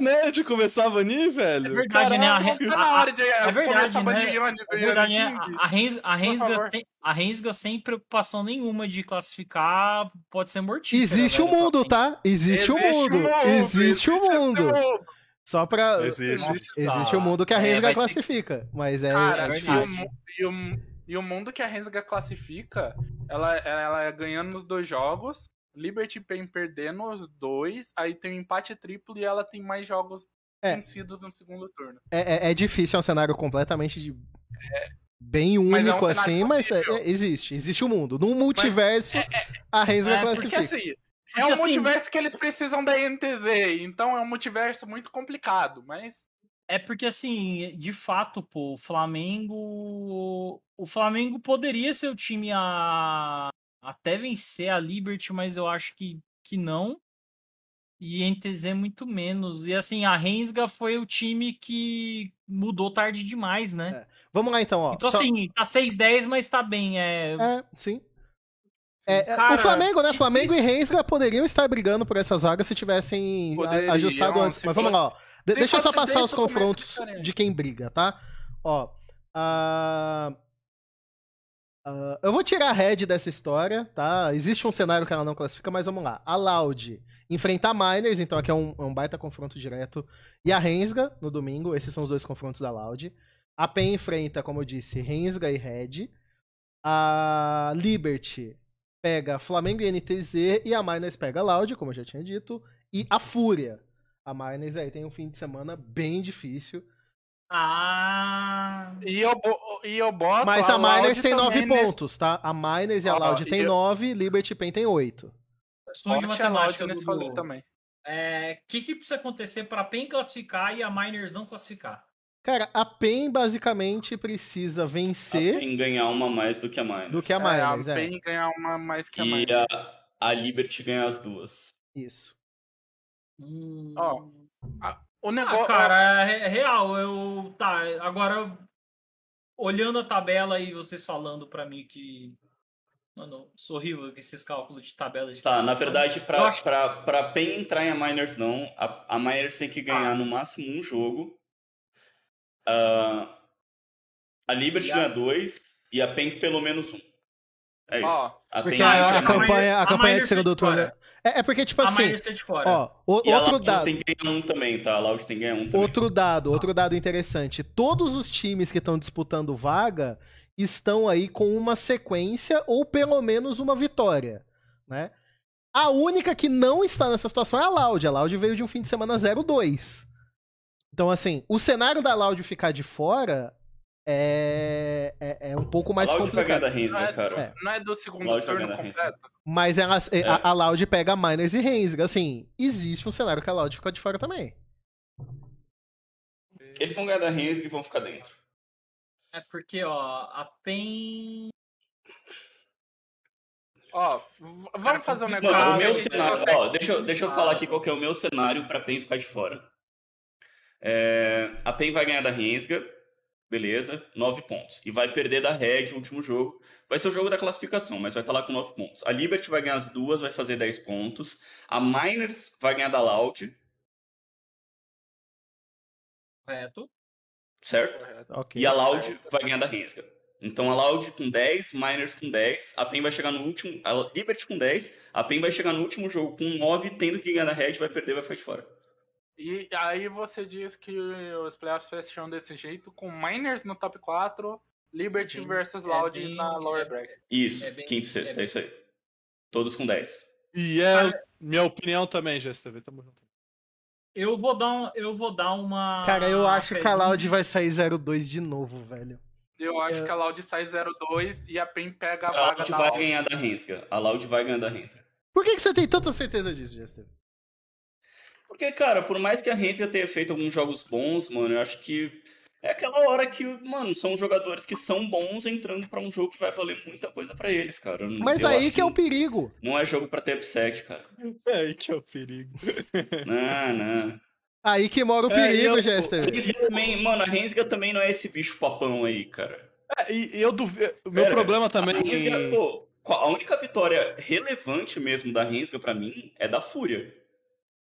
né? De começar a banir, velho. É verdade, né? A Caralho. Re- Tá na hora de é verdade, começar a banir né? Ione É verdade, né? A, a, Rens, a, Rensga sem, a Rensga sem preocupação nenhuma de classificar pode ser mortífera. Existe o velho, mundo, tá? Existe, o mundo. Existe o mundo. Só pra. Existe. Existe o mundo que a É, Rensga ter- classifica. Mas é, Cara, é e, o, difícil. e, o, e o mundo que a Rensga classifica, ela, ela é ganhando nos dois jogos, Liberty Pain perdendo os dois, aí tem um empate triplo e ela tem mais jogos É. vencidos no segundo turno. É, é- é difícil, é um cenário completamente de- bem Mas é um único cenário assim, mas é- é- existe. Existe o mundo. No multiverso, a Rensga é, classifica. Porque assim, é um assim, multiverso que eles precisam da NTZ, então é um multiverso muito complicado, mas É porque, assim, de fato, pô, o Flamengo. O Flamengo poderia ser o time a até vencer a Liberty, mas eu acho que, que não. E NTZ muito menos. E assim, a Rensga foi o time que mudou tarde demais, né? Vamos lá então, ó. Então, Só- assim, tá 6-10, mas tá bem. É, É, sim. É, é, Cara, o Flamengo, né? que Flamengo e Rensga poderiam estar brigando por essas vagas se tivessem a- Poderiam, ajustado antes. Mas vamos lá, ó. De- deixa eu só passar os confrontos de quem briga, tá? Ó. a- a- eu vou tirar a Red dessa história, tá? Existe um cenário que ela não classifica, mas vamos lá. A Loud enfrenta a Miners, então aqui é um, é um baita confronto direto. E a Rensga no domingo, esses são os dois confrontos da Loud. A PEN enfrenta, como eu disse, Rensga e Red. A Liberty pega Flamengo e NTZ e a Miners pega a Loud, como eu já tinha dito, e a Fúria. A Miners aí tem um fim de semana bem difícil. Ah. e eu, e eu boto Mas a Loud Miners tem também 9 nesse- pontos, tá? A Miners e a Ó, Loud e tem eu- 9, Liberty Pen tem 8. Questão de a matemática nesse do- rolê também. É, o que, que precisa acontecer para a PEN classificar e a Miners não classificar? Cara, a PEN basicamente precisa vencer Em ganhar uma mais do que a Miners. do que a É, Miners, a é. PEN ganhar uma mais que a E Miners. a, a Liberty ganhar as duas. Isso. Hum. Ó, O Ah, negócio. cara, é é real. Eu. Tá, agora. Olhando a tabela e vocês falando pra mim que. Mano, sou horrível com esses cálculos de tabela de Tá, na verdade, pra, acho- pra, pra PEN entrar em a Miners não, a, a Miners tem que ganhar no máximo um jogo. Ah, a Liberty a- ganha dois e a PEN pelo menos um. É isso. A Porque PEN a, ganha a que a campanha, a a campanha de segundo turno. É, é porque, tipo a assim, Miners tá de fora. ó, o- E a outro Loud dado. tem que ganhar um também, tá? A Loud tem que ganhar um também. Outro dado, outro dado interessante. Todos os times que estão disputando vaga estão aí com uma sequência ou pelo menos uma vitória, né? A única que não está nessa situação é a Loud. A Loud veio de um fim de semana 0-2. Então, assim, o cenário da Loud ficar de fora é, é, é um pouco mais a Loud complicado. da Não né, é, cara? É. não é do segundo Loud turno completo? Mas ela, É. a, a Loud pega Miners e Rensga. Assim, existe um cenário que a Loud fica de fora também. Eles vão ganhar da Reigns e vão ficar dentro. É porque, ó, a PEN. Ó, vamos fazer um negócio. Mano, o meu cenário. Ó, deixa, eu- deixa eu falar aqui qual que é o meu cenário pra PEN ficar de fora. É, a PEN vai ganhar da Rensga, beleza, 9 pontos. E vai perder da Red o último jogo. Vai ser o jogo da classificação, mas vai estar lá com 9 pontos. A Liberty vai ganhar as duas, vai fazer 10 pontos. A Miners vai ganhar da Loud, Correto. certo? Correto. Ok. E a Loud vai ganhar da Rensga. Então a Loud com 10, Miners com 10, a PEN vai chegar no último. A Liberty com 10, a PEN vai chegar no último jogo com 9, tendo que ganhar da Red, vai perder, vai ficar de fora. E aí você diz que os playoffs fecham desse jeito, com Miners no top 4, Liberty É bem- versus é Loud bem- na lower é- bracket. Isso, É bem- quinto e sexto, é é, bem- isso aí. Todos com 10. E é minha opinião também, GSTV. Tamo junto. Eu vou dar, um, eu vou dar uma. Cara, eu acho que a. Loud vai sair 0-2 de novo, velho. Eu acho É. que a Loud sai 0-2 e a PEN pega a A vaga Loud da vai Loud. ganhar da Rensga. A Loud vai ganhar da Rensga. Por que, que você tem tanta certeza disso, Jester? Porque, cara, por mais que a Rensga tenha feito alguns jogos bons, mano, eu acho que é aquela hora que, mano, são jogadores que são bons entrando pra um jogo que vai valer muita coisa pra eles, cara. Mas Eu aí que é o perigo. Não é jogo pra ter upset, cara. É aí que é o perigo. Não, não. Aí que mora o É, perigo, A Jester. Também, mano, a Rensga também não é esse bicho papão aí, cara. É, e, e eu duvido. O meu problema também. A Rensga, pô, a única vitória relevante mesmo da Rensga pra mim é da Fúria.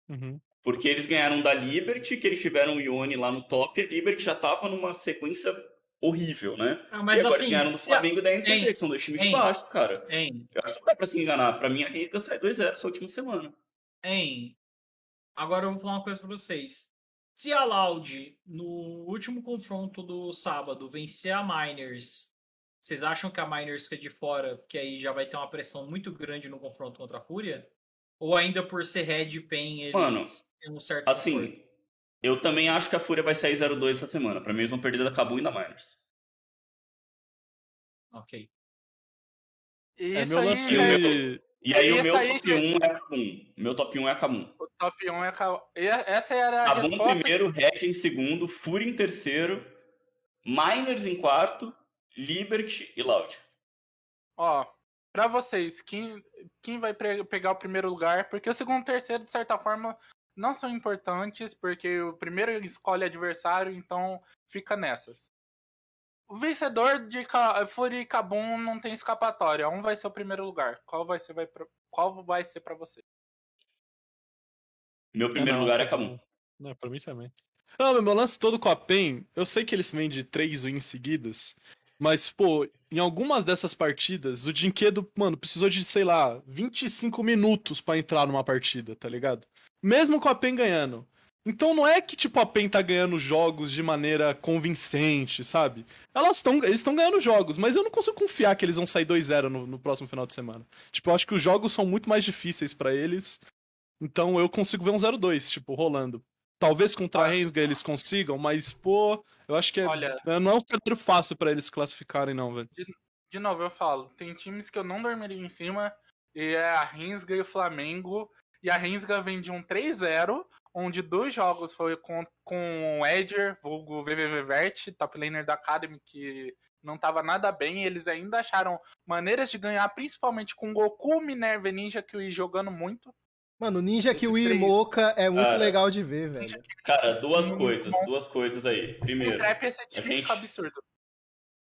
Uhum. Porque eles ganharam da Liberty, que eles tiveram o Ione lá no top, e a Liberty já tava numa sequência horrível, né? Ah, e mas agora assim. ganharam do Flamengo e da NTZ, que são dois times de baixo, cara. Hein, Eu acho que não dá pra se enganar. Pra mim, a Rensga sai 2-0 essa última semana. hein. Agora eu vou falar uma coisa pra vocês. Se a Loud, no último confronto do sábado, vencer a Miners, vocês acham que a Miners fica de fora, que aí já vai ter uma pressão muito grande no confronto contra a Fúria? Ou ainda por ser Red e Pen, eles Mano, têm um certo? Assim, eu também acho que a Fúria vai sair 0-2 essa semana. Pra mim, eles vão perder da Cabo e da Miners. Ok. É meu aí lance. já é- E aí, o meu aí top já- 1 é a Kabum. Meu top 1 é a Kabum. o top 1 é. ca- e Essa era a Kabum em resposta. primeiro, Red em segundo, Fúria em terceiro, Miners em quarto, Liberty e Loud. Ó, pra vocês, quem, quem vai pegar o primeiro lugar? Porque o segundo e o terceiro, de certa forma, não são importantes, porque o primeiro escolhe adversário, então fica nessas. O vencedor de Ca- Fúria e Kabum não tem escapatória. Um vai ser o primeiro lugar. Qual vai ser, vai pra... Qual vai ser pra você? Meu primeiro não, lugar é Kabum. Não, pra mim também. Não, meu lance todo com a PEN, eu sei que eles vêm de três wins seguidas, mas, pô, em algumas dessas partidas, o Dinquedo, mano, precisou de, sei lá, 25 minutos pra entrar numa partida, tá ligado? Mesmo com a PEN ganhando. Então não é que, tipo, a PEN tá ganhando jogos de maneira convincente, sabe? Elas estão eles estão ganhando jogos, mas eu não consigo confiar que eles vão sair 2-0 no, no próximo final de semana. Tipo, eu acho que os jogos são muito mais difíceis pra eles, então eu consigo ver um 0-2, tipo, rolando. Talvez contra a Rensga eles consigam, mas, pô, eu acho que é, Olha- não é um cenário fácil pra eles classificarem, não, velho. De novo, eu falo, tem times que eu não dormiria em cima, e é a Rinsga e o Flamengo. E a Rinsga vem de um 3-0, onde dois jogos foi com, com o Edger, vulgo VVV Vert, top laner da Academy, que não tava nada bem, e eles ainda acharam maneiras de ganhar, principalmente com Goku, Minerva e Ninja Kiwi jogando muito. Mano, Ninja Kiwi três. Mocha é muito Cara. legal de ver, velho. Cara, duas coisas, bom. duas coisas aí. Primeiro, trap esse time gente- absurdo.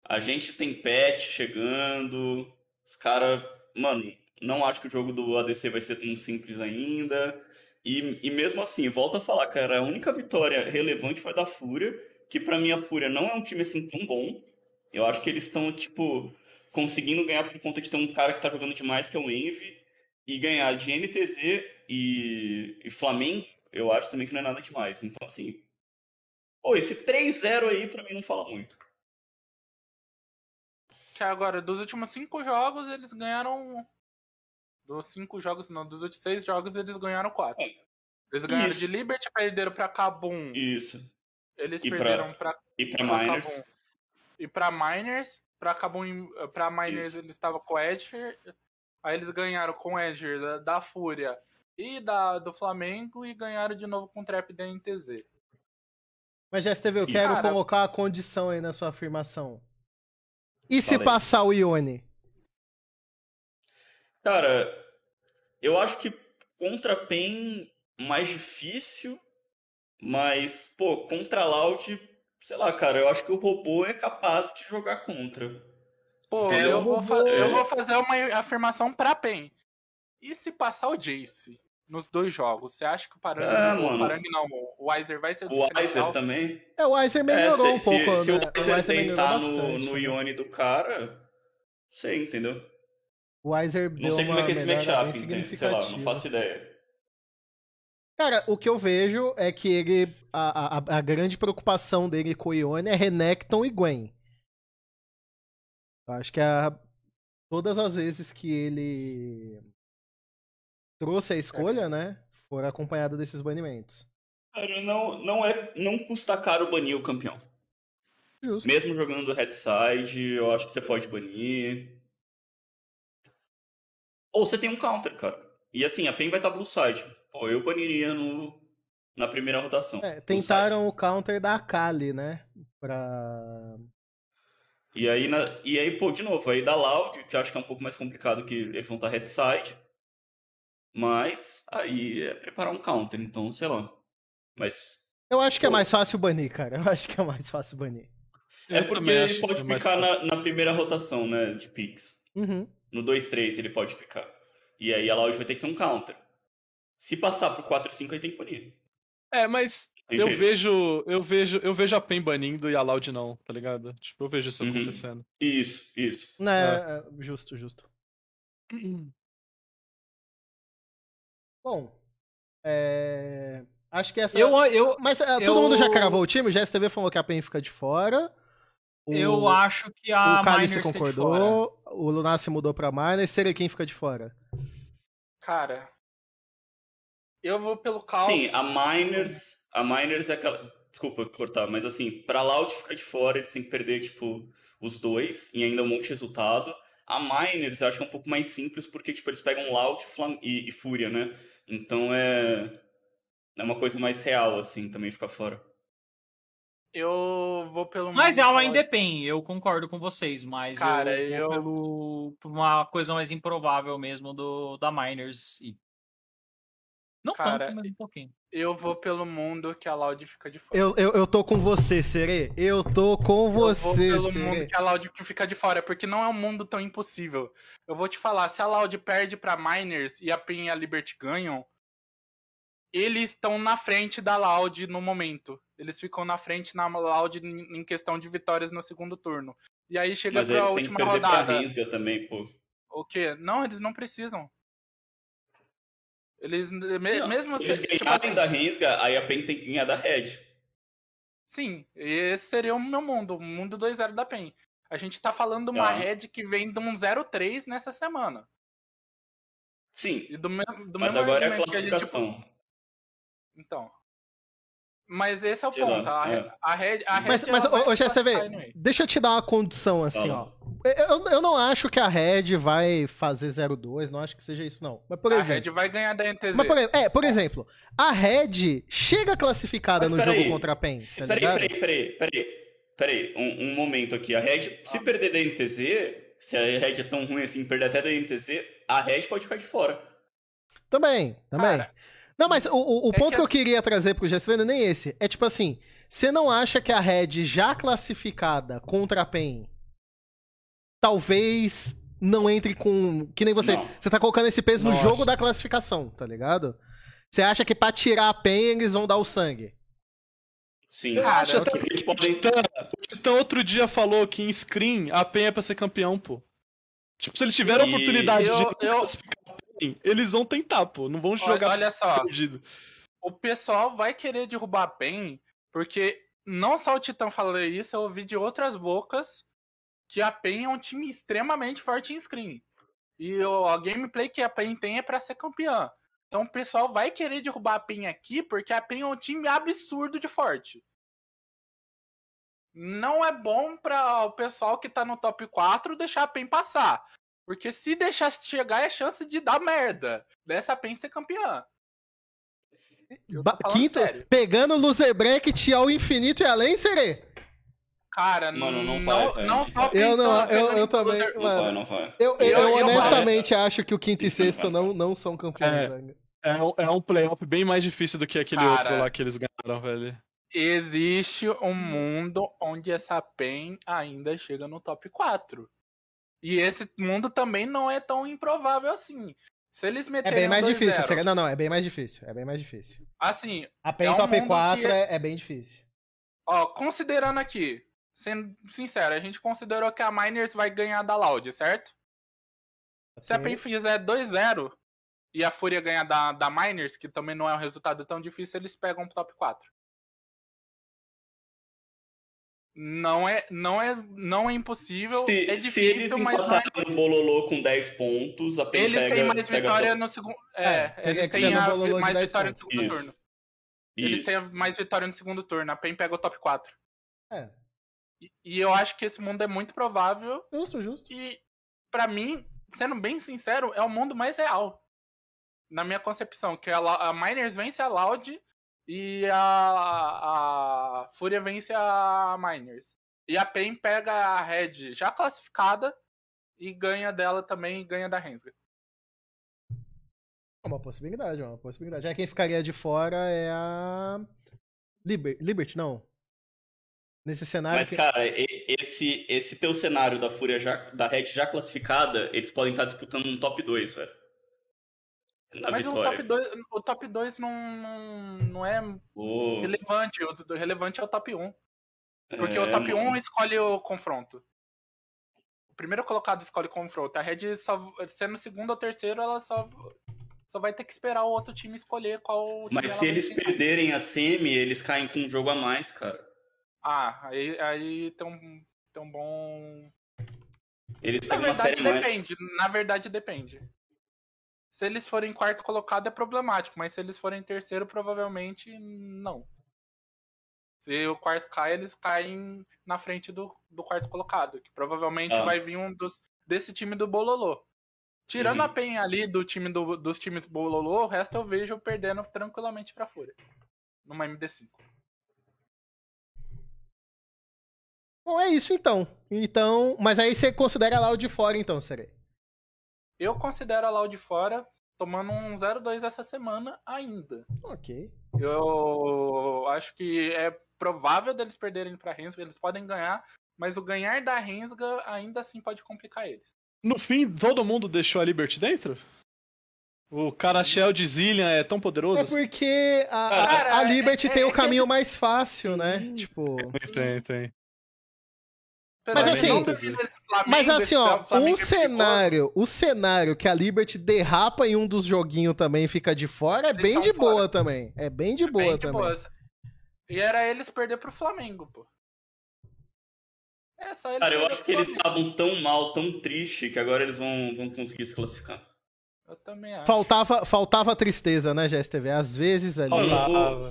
a gente tem pet chegando. Os caras, mano, não acho que o jogo do ADC vai ser tão simples ainda. E, e mesmo assim, volto a falar, cara, a única vitória relevante foi da Fúria, que pra mim a Fúria não é um time assim tão bom. Eu acho que eles estão, tipo, conseguindo ganhar por conta de ter um cara que tá jogando demais, que é o Envy, e ganhar de NTZ e, e Flamengo, eu acho também que não é nada demais. Então, assim, pô, esse 3-0 aí pra mim não fala muito. Que agora, dos últimos cinco jogos, eles ganharam Dos cinco jogos, não, dos outros seis jogos eles ganharam quatro. Eles ganharam Isso. de Liberty, perderam pra Kabum. Isso. Eles E pra- perderam pra, E pra pra Miners. Kabum. E pra Miners, pra Kabum, pra Miners Isso. eles estavam com o Edger. Aí eles ganharam com o Edger da, da Fúria e da, do Flamengo e ganharam de novo com o Trap da NTZ. Mas, GSTV, eu E, quero cara- colocar a condição aí na sua afirmação. E se Fala aí. passar o Ione? Cara, eu acho que contra PEN mais difícil, mas, pô, contra Loud, sei lá, cara, eu acho que o robô é capaz de jogar contra. Pô, É, eu, o vou eu vou fazer uma afirmação pra PEN. E se passar o Jace nos dois jogos, você acha que o Parang, Ah, o mano. Parang não, o Weiser vai ser o O Weiser também. É, o Weiser É, melhorou se, um se- pouco, se né? o Weiser melhorou tentar no, no né? Ione do cara, sei, entendeu? O Weiser Não sei como é que é esse matchup, entende? Sei lá, não faço ideia. Cara, o que eu vejo é que ele. A, a, a grande preocupação dele com o Ione é Renekton e Gwen. Eu acho que a, todas as vezes que ele trouxe a escolha, né? Foram acompanhadas desses banimentos. Cara, não, não, é, não custa caro banir o campeão. Justo. Mesmo jogando headside, eu acho que você pode banir. Ou você tem um counter, cara. E assim, a PEN vai estar blue side. Pô, eu baniria no, na primeira rotação. É, tentaram o counter da Akali, né? Pra. E aí, na, e aí, pô, de novo, aí da Loud, que eu acho que é um pouco mais complicado que eles vão estar headside. Mas aí é preparar um counter, então, sei lá. Mas Eu acho que é mais fácil banir, cara. Eu acho que é mais fácil banir. é Eu porque ele pode é picar na, na primeira rotação, né, de picks. Uhum. No 2-3 ele pode picar. E aí a Loud vai ter que ter um counter. Se passar pro 4-5, aí tem que banir. É, mas Tem eu jeito. vejo, eu vejo, eu vejo a PEN banindo e a Loud não, tá ligado? Tipo, eu vejo isso Uhum. acontecendo. Isso, isso. Né, é, Justo, justo. Bom. É... Acho que essa. Eu, eu, Mas é, todo eu- mundo já cravou o time? O GSTV falou que a PEN fica de fora. O, eu acho que a o Cálice fora. concordou. O Lunassi mudou pra Miners. Serequim fica de fora. Cara, eu vou pelo caos. Sim, a Miners. A Miners é aquela. Desculpa cortar, mas assim, pra Loud ficar de fora, eles têm que perder, tipo, os dois e ainda um monte de resultado. A Miners eu acho que é um pouco mais simples, porque, tipo, eles pegam Loud Flam- e, e Fúria, né? Então é. É uma coisa mais real, assim, também ficar fora. Eu vou pelo. Mas mundo ela caos. ainda depende, eu concordo com vocês, mas Cara, eu, eu- vou pelo uma coisa mais improvável mesmo do da Miners e não Cara, tanto, mas um pouquinho. Eu vou pelo mundo que a Loud fica de fora. Eu, eu, eu tô com você, Sere. Eu tô com Eu vou você, pelo Sere. mundo que a Loud fica de fora, porque não é um mundo tão impossível. Eu vou te falar, se a Loud perde pra Miners e a PEN e a Liberty ganham, eles estão na frente da Loud no momento. Eles ficam na frente na Loud em questão de vitórias no segundo turno. E aí chega Mas pra eles têm que última perder pra rodada. Rensga também, pô. O quê? Não, eles não precisam. Eles, me- Não, mesmo se eles tipo ganharem assim, da Rensga, aí a PEN tem que ganhar da Red. Sim, esse seria o meu mundo, o mundo 2-0 da PEN. A gente tá falando de uma Tá. Red que vem de um 0-3 nessa semana. Sim, E do, me- do mas agora é a argumento que gente- classificação. Então. Mas esse é o Sei ponto. lá, a, é. a Red. A Red Mas, mas ô, se classificar anyway. deixa eu te dar uma condição assim, Fala. ó. Eu, eu não acho que a Red vai fazer 0-2, não acho que seja isso, não. Mas, por a exemplo. Red vai ganhar da NTZ. Mas, por, é, por exemplo, a Red chega classificada Mas no jogo peraí, contra a PEN, Se- tá peraí, ligado? peraí, peraí, peraí. Peraí, um, um momento aqui. A Red, se Ah. perder da NTZ, se a Red é tão ruim assim, perder até da NTZ, a Red pode ficar de fora. Também, também. Cara, não, mas o, o- o é ponto que que, eu assim- queria trazer pro é nem esse. É tipo assim, você não acha que a Red já classificada contra a PEN talvez não entre com. Que nem você. Não. Você tá colocando esse peso no Não jogo acho. da classificação, tá ligado? Você acha que pra tirar a PEN eles vão dar o sangue? Sim. Eu Cara, acho até porque eles que o podem- Titã, o Titã outro dia falou que em screen a PEN é pra ser campeão, pô. Tipo, se eles tiverem a E oportunidade eu- de eu- classificar a PEN, eles vão tentar, pô. Não vão jogar olha só. perdido. O pessoal vai querer derrubar a PEN, porque não só o Titã falou isso, eu ouvi de outras bocas que a PEN é um time extremamente forte em screen. E a gameplay que a PEN tem é pra ser campeã. Então o pessoal vai querer derrubar a PEN aqui porque a PEN é um time absurdo de forte. Não é bom para o pessoal que tá no top 4 deixar a PEN passar. Porque se deixar chegar é chance de dar merda. Dessa PEN ser campeã. Quinto, sério. pegando o loser bracket ao infinito e além, Serê? Cara, Mano, não não, vai, não, só Eu não, eu- eu também- loser- Não Mano. vai, não vai. Eu, eu- Eu- eu honestamente acho que o quinto e sexto não, não são campeões É. ainda. É um, é um playoff bem mais difícil do que aquele Cara. outro lá que eles ganharam, velho. Existe um mundo onde essa PEN ainda chega no top 4. E esse mundo também não é tão improvável assim. Se eles É meterem bem mais 2-0, difícil. Serê. Não, não, é bem mais difícil. É bem mais difícil. Assim, A PEN É um top mundo 4 que- é, é bem difícil. ó, considerando aqui, sendo sincero, a gente considerou que a Miners vai ganhar da Loud, certo? Se a? PEN fizer 2-0 e a Fúria ganhar da, da Miners, que também não é um resultado tão difícil, eles pegam pro top 4. Não é, não é, não é impossível. Se, é se difícil, eles mas é empatarem no Bololô com 10 pontos, a PEN Eles pega, têm mais vitória no segundo. É, É, eles têm no a- mais 10 vitória no pontos. segundo Isso. turno. Eles Isso. têm a mais vitória no segundo turno. A PEN pega o top 4. É. E, e eu acho que esse mundo é muito provável. Justo, justo. E, pra mim, sendo bem sincero, é o mundo mais real. Na minha concepção. Que a, a Miners vence a Loud e a, a Fúria vence a Miners. E a PEN pega a Red já classificada e ganha dela também e ganha da Rensga. É uma possibilidade, é uma possibilidade. Aí quem ficaria de fora é a. Liber... Liberty, não. Nesse cenário. Mas, que- cara, esse, esse teu cenário da Fúria já, da Red já classificada, eles podem estar disputando um top 2, velho. Na Mas o vitória. top 2, o top 2 não, não, é relevante. O relevante é o top 1. Porque é, o top mano. 1 escolhe o confronto. O primeiro colocado escolhe o confronto. A Red, só, sendo segundo ou terceiro, ela só, só vai ter que esperar o outro time escolher qual time Mas se eles enfrentar. perderem a semi, eles caem com um jogo a mais, cara. Ah, aí, aí tem, um, tem um bom. Eles Na verdade, a mais. depende. Na verdade, depende. Se eles forem quarto colocado é problemático, mas se eles forem terceiro, provavelmente não. Se o quarto cai, eles caem na frente do, do quarto colocado, que provavelmente Ah. vai vir um dos, desse time do Bololô. Tirando Uhum. a PEN ali do time do- dos times Bololô, o resto eu vejo perdendo tranquilamente pra Fúria. Numa MD5. Bom, é isso então. Então. Mas aí você considera lá o de fora, então, Serei. Eu considero a Loud fora, tomando um 0-2 essa semana ainda. Ok. Eu acho que é provável deles perderem pra Rensga, eles podem ganhar, mas o ganhar da Rensga ainda assim pode complicar eles. No fim, todo mundo deixou a Liberty dentro? O Carachel de Zillian é tão poderoso? É porque a, a- a Liberty é- tem é o que caminho eles- mais fácil, né? Tipo. Tem, tem. Mas assim- esse Flamengo, Mas assim, ó, um é cenário, o cenário que a Liberty derrapa em um dos joguinhos também e fica de fora é bem de boa fora. também. É bem de é boa bem de também. boa. E era eles perder pro Flamengo, pô. É só eles Cara, eu acho que eles estavam tão mal, tão triste, que agora eles vão, vão conseguir se classificar. Eu também acho. Faltava, faltava tristeza, né, GSTV? Às vezes ali. Olha o-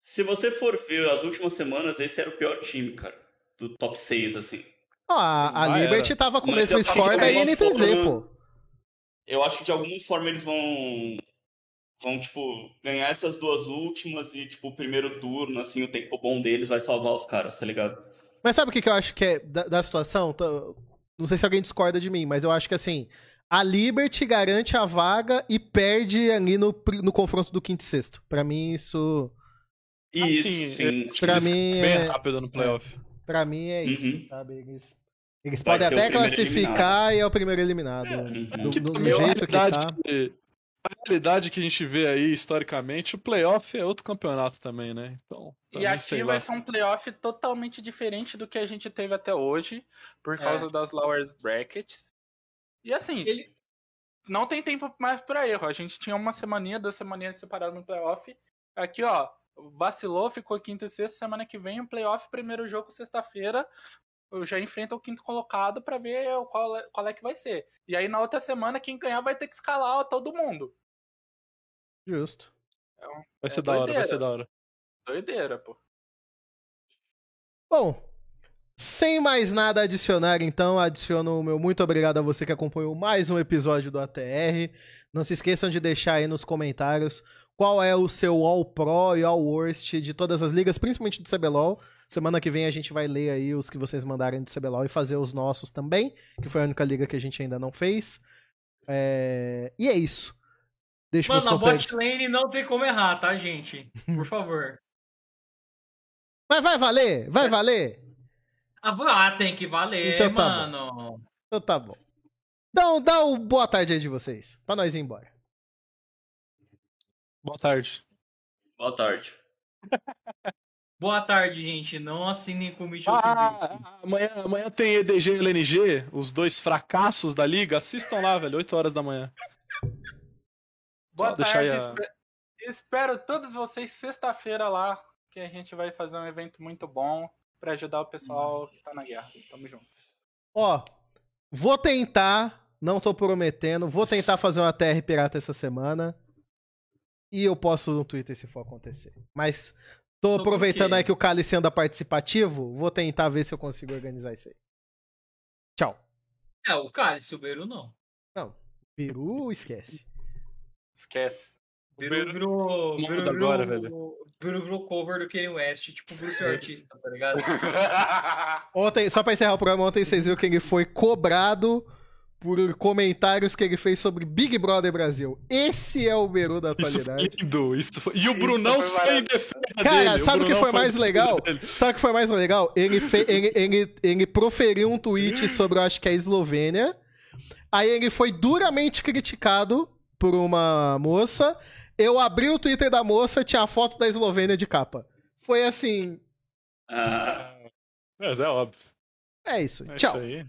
se você for ver as últimas semanas, esse era o pior time, cara. Do top 6, assim. A, a Ah, Liberty era. tava com o mesmo score da INTZ, pô. Eu acho que de alguma forma eles vão. Vão, tipo, ganhar essas duas últimas e, tipo, o primeiro turno, assim, o tempo bom deles vai salvar os caras, tá ligado? Mas sabe o que, que eu acho que é da, da situação? Não sei se alguém discorda de mim, mas eu acho que assim, a Liberty garante a vaga e perde ali no, no confronto do quinto e sexto. Pra mim, isso. Assim, isso, eu sim. Pra mim bem é- rápido no playoff. Pra mim é isso, Uhum. sabe? Eles, eles Vai podem até classificar e é o primeiro eliminado. Uhum. Do, Que do- do é jeito que tá. que- A realidade que a gente vê aí historicamente, o playoff é outro campeonato também, né? Então, E aqui vai ser um playoff totalmente diferente do que a gente teve até hoje, por causa das lower brackets. E assim, Ele- não tem tempo mais pra erro. A gente tinha uma semaninha, duas semaninhas separadas no playoff. Aqui, ó, vacilou, ficou quinto e sexto. Semana que vem, o playoff, primeiro jogo, sexta-feira. já enfrenta o quinto colocado para ver qual, é, qual é que vai ser. E aí na outra semana, quem ganhar vai ter que escalar todo mundo. Justo. É vai ser é da hora, vai ser da hora. Doideira, pô. Bom, sem mais nada a adicionar, então, adiciono o meu muito obrigado a você que acompanhou mais um episódio do ATR. Não se esqueçam de deixar aí nos comentários qual é o seu All Pro e All Worst de todas as ligas, principalmente do CBLOL. Semana que vem a gente vai ler aí os que vocês mandarem do CBLOL e fazer os nossos também, que foi a única liga que a gente ainda não fez. É... E é isso. Deixa Mano, a bot lane não tem como errar, tá, gente? Por favor. Mas vai valer? Vai valer? Ah, tem que valer, então, tá mano. Bom. Então tá bom. Então, dá o boa tarde aí de vocês, pra nós ir embora. Boa tarde. Boa tarde. Boa tarde, gente. Não assinem com o Mitchell ah, Amanhã, amanhã tem EDG e LNG, os dois fracassos da liga. Assistam lá, velho, 8 horas da manhã. Boa Só tarde. A... Espero todos vocês sexta-feira lá, que a gente vai fazer um evento muito bom para ajudar o pessoal que tá na guerra. Tamo junto. Ó, vou tentar, não tô prometendo, vou tentar fazer uma TR pirata essa semana. E eu posto no Twitter se for acontecer. Mas tô Sobre aproveitando aí que o Cálice anda participativo, vou tentar ver se eu consigo organizar isso aí. Tchau. É, o Cálice, o Beru não. Não, Beru esquece. Esquece. Beru virou. Beru virou, agora, velho. Beru virou cover do Kanye West, tipo Bruce Artista, tá ligado? ontem, só pra encerrar o programa, ontem vocês viram que ele foi cobrado por comentários que ele fez sobre Big Brother Brasil. Esse é o Beru da atualidade. Isso foi lindo, isso foi... E o Brunão foi, foi em defesa Cara, dele. sabe o que foi mais legal? Sabe o que foi mais legal? Ele, fe... ele, ele, ele proferiu um tweet sobre, eu acho que é a Eslovênia. Aí ele foi duramente criticado por uma moça. Eu abri o Twitter da moça, tinha a foto da Eslovênia de capa. Foi assim. Ah. Mas é óbvio. É isso. É Tchau. Isso aí.